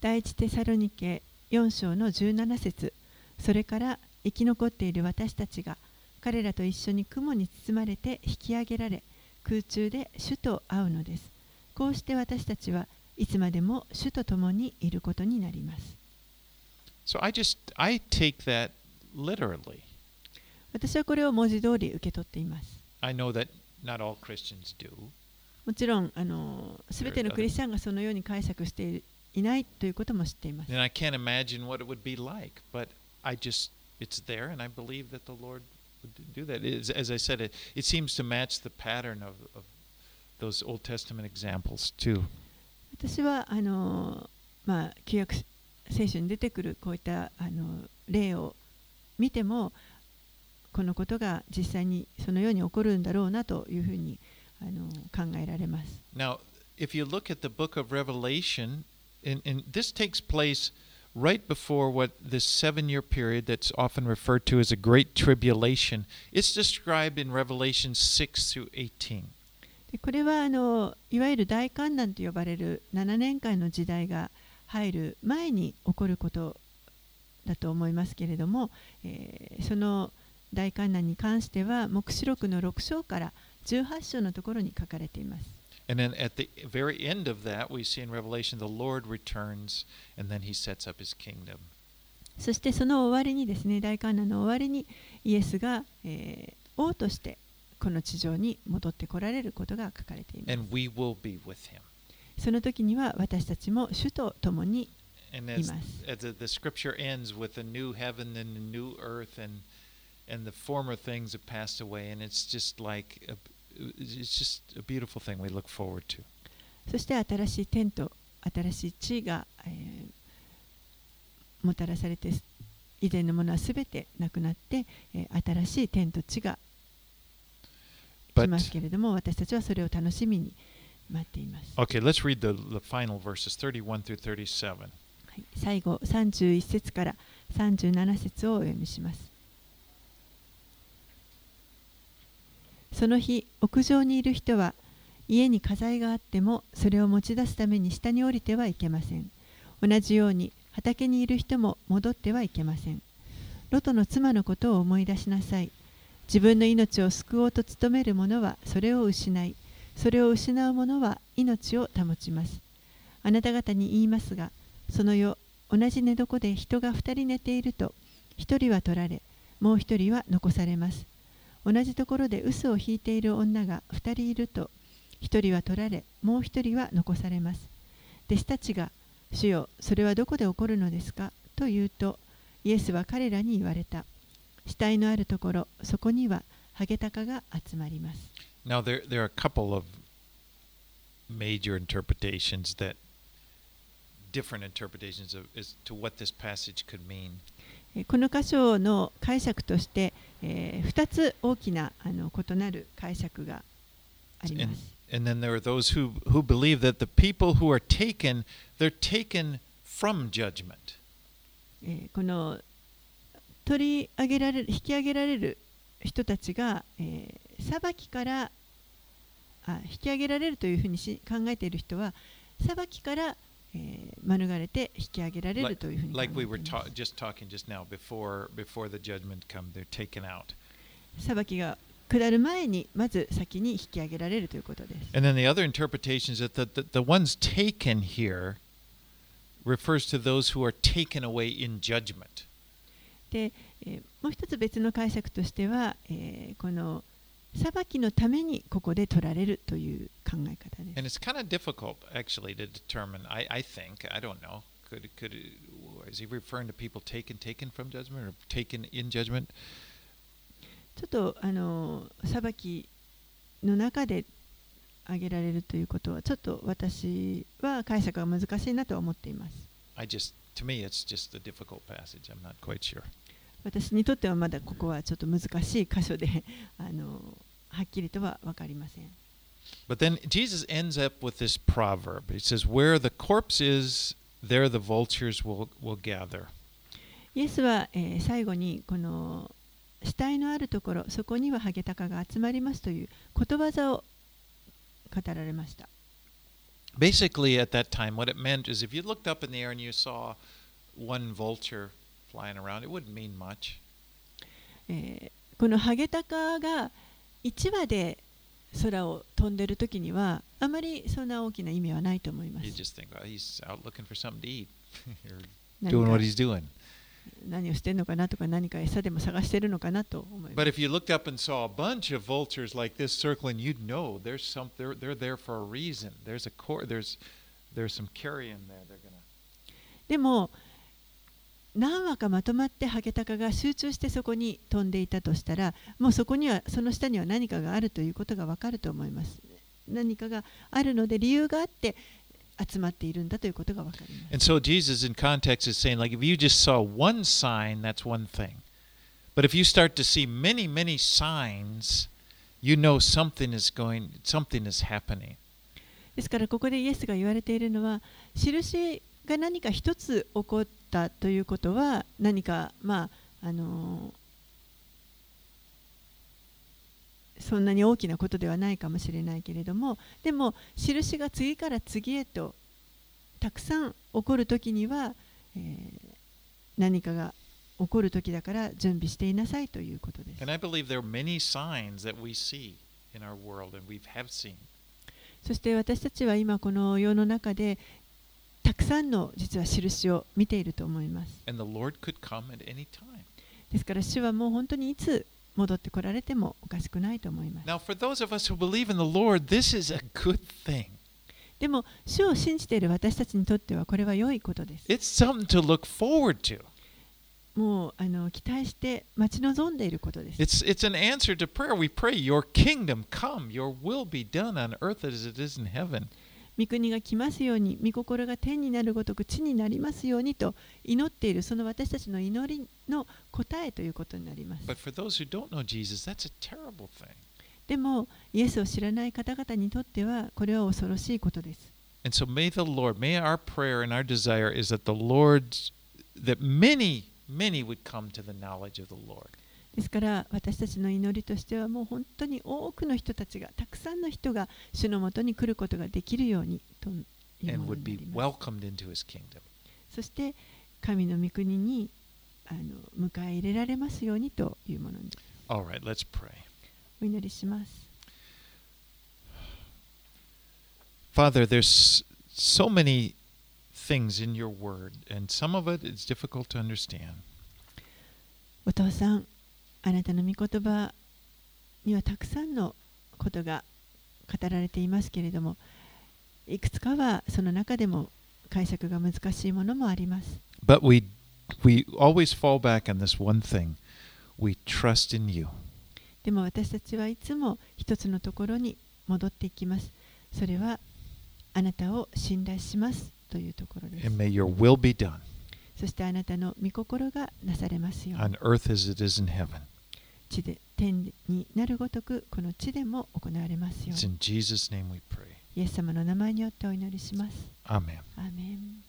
B: 第一テサロニケ4章の17節それから生き残っている私たちが彼らと一緒に雲に包まれて引き上げられ空中で主と会うのです。こうして私たちはいつまでも主と共にいることになります。
A: So I just, I take that literally.
B: 私はこれを文字通り受け取っています。
A: I know that not all Christians do.
B: もちろんあの全てのクリスチャンがそのように解釈していないということも知っています。
A: And I can't imagine what it would be like, but I just, it's there, and I believe that the Lord would do that. Is, as I said, it, it seems to match the pattern of, of those Old Testament examples, too.
B: 私はあの、まあ、旧約聖書に出てくるこういったあの例を見てもこのことが実際にそのように起こるんだろうなというふうにあの考えられます。
A: Now, if you look at the book of Revelation, and, and this takes place right before what this seven year period that's often referred to as a great tribulation, it's described in Revelation 6 through 18.
B: これはあのいわゆる大観難と呼ばれる7年間の時代が入る前に起こることだと思いますけれども、えーその大観難に関しては黙示録の6章から18章のところに書かれています。
A: And then at the very end of that, we see in Revelation the Lord returns and then he sets up his kingdom.
B: そしてその終わりにですね大観難の終わりにイエスが、えー王としてこの地上に戻ってこられることが書かれています.その時には私たちも主と共に
A: And as,
B: Imas.
A: as the, the scripture ends with a new heaven and a new earth, and and the former things have passed away, and it's just like a, it's just a beautiful thing we look forward to.
B: そして新しい天と新しい地が、えーもたらされて以前のものはすべてなくなって、えー新しい天と地が来ますけれども私たちはそれを楽しみに待っています。
A: okay, let's read the, the final verses, 31 through 37.
B: はい、最後31節から37節をお読みします。その日、屋上にいる人は家に家財があってもそれを持ち出すために下に降りてはいけません。同じように畑にいる人も戻ってはいけません。ロトの妻のことを思い出しなさい。自分の命を救おうと努める者はそれを失い、それを失う者は命を保ちます。あなた方に言いますが、その夜、同じ寝床で人が二人寝ていると、一人は取られ、もう一人は残されます。同じところで嘘を引いている女が二人いると、一人は取られ、もう一人は残されます。弟子たちが、主よ、それはどこで起こるのですかと言うと、イエスは彼らに言われた。死体のあるところ、そこにはハゲタカが集まります。
A: Now there there are a couple of major interpretations that different interpretations of as to what this passage could mean.
B: えーこの箇所の解釈として、え2つ大きなあの異なる解釈があります。
A: And then there are those who who believe that the people who are taken, they're taken from judgment.
B: えーこの取り上げられる引き上げられる人たちが、えー裁きからあ引き上げられるというふうにし考えている人は裁きから、えー、免れて引き上げられるというふうに
A: 思
B: っ。きが下る前に、まず先に引き上げられるということです。で、えー、もう一つ別の解釈としては、えー、この。裁きのためにここで取られるという考え方です
A: And。it's kind of difficult, actually, to determine. I, I think. I don't know. Could could is he referring to people taken taken from judgment or taken in judgment?
B: ちょっとあの裁きの中で挙げられるということはちょっと私は解釈が難しいなとは思っています。
A: I just, to me, it's just a difficult passage. I'm not quite sure.
B: 私にとってはまだここはちょっと難しい箇所であのはっきりとは分かりません。
A: But then Jesus ends up with this proverb. He says, "Where the corpse is, there the vultures will will gather."
B: イエスは、えー最後にこの死体のあるところそこにはハゲタカが集まりますということわざを語られました。
A: Basically, at that time, what it meant is if you looked up in the air and you saw one vulture flying around, it wouldn't mean much.
B: えーこのハゲタカが1羽で空を飛んでる時にはあまりそんな大きな意味はないと思います。
A: just think, "Well, he's out looking for something to eat, or
B: 何
A: doing
B: か
A: what he's doing."
B: 何をしてるのかなとか何か餌でも探してるのかなと思いま
A: But
B: す。
A: if you looked up and saw a bunch of vultures like this circling, you'd know there's some they're, they're there for a reason. There's a core there's there's some carrion there. They're gonna
B: でも何羽かまとまってハゲタカが集中してそこに飛んでいたとしたらもうそこにはその下には何かがあるということがわかると思います。何かがあるので理由があって集まっているんだということがわかります。
A: And so Jesus in context is saying, like, if you just saw one sign, that's one thing. But if you start to see many, many signs, you know something is going, something is happening.
B: ですからここでイエスが言われているのは印が何か一つ起こったということは何かまああのそんなに大きなことではないかもしれないけれどもでも印が次から次へとたくさん起こる時には、えー何かが起こる時だから準備していなさいということです。そして私たちは今この世の中でたくさんの実は印を見ていると思います。ですから、主はもう本当にいつ戻ってこられてもおかしくないと思います。でも、主を信じている私たちにとってはこれは良いことです。もうあの期待して待ち望んでいることです。
A: It's an answer to prayer. We pray, Your kingdom come, Your will be done on earth as it is in heaven.
B: 御国が来ますように、御心が天になるごとく地になりますようにと祈っている、その私たちの祈りの答えということになります。でも、イエスを知らない方々にとっては、これは恐ろしいことです。ですから私たちの祈りとしてはもう本当に多くの人たちがたくさんの人が主のもとに来ることができるようにとそして神の御国にあの迎え入れられますようにというものです。
A: All right, let's pray.
B: お祈りします。
A: Father, there's so many things in your word, and some of it is difficult to understand.
B: お父さんあなたの御言葉にはたくさんのことが語られていますけれども、いくつかはその中でも解釈が難しいものもあります。
A: But we we always fall back on this one thing. We trust in you.
B: でも私たちはいつも一つのところに戻っていきます。それはあなたを信頼しますというところです
A: And。may your will be done
B: そしてあなたの御心がなされますように
A: on earth as it is in heaven.
B: 地で天になるごとくこの地でも行われますよう
A: It's
B: に
A: in Jesus' name we pray.
B: イエス様の名前によってお祈りします。
A: Amen.
B: アーメン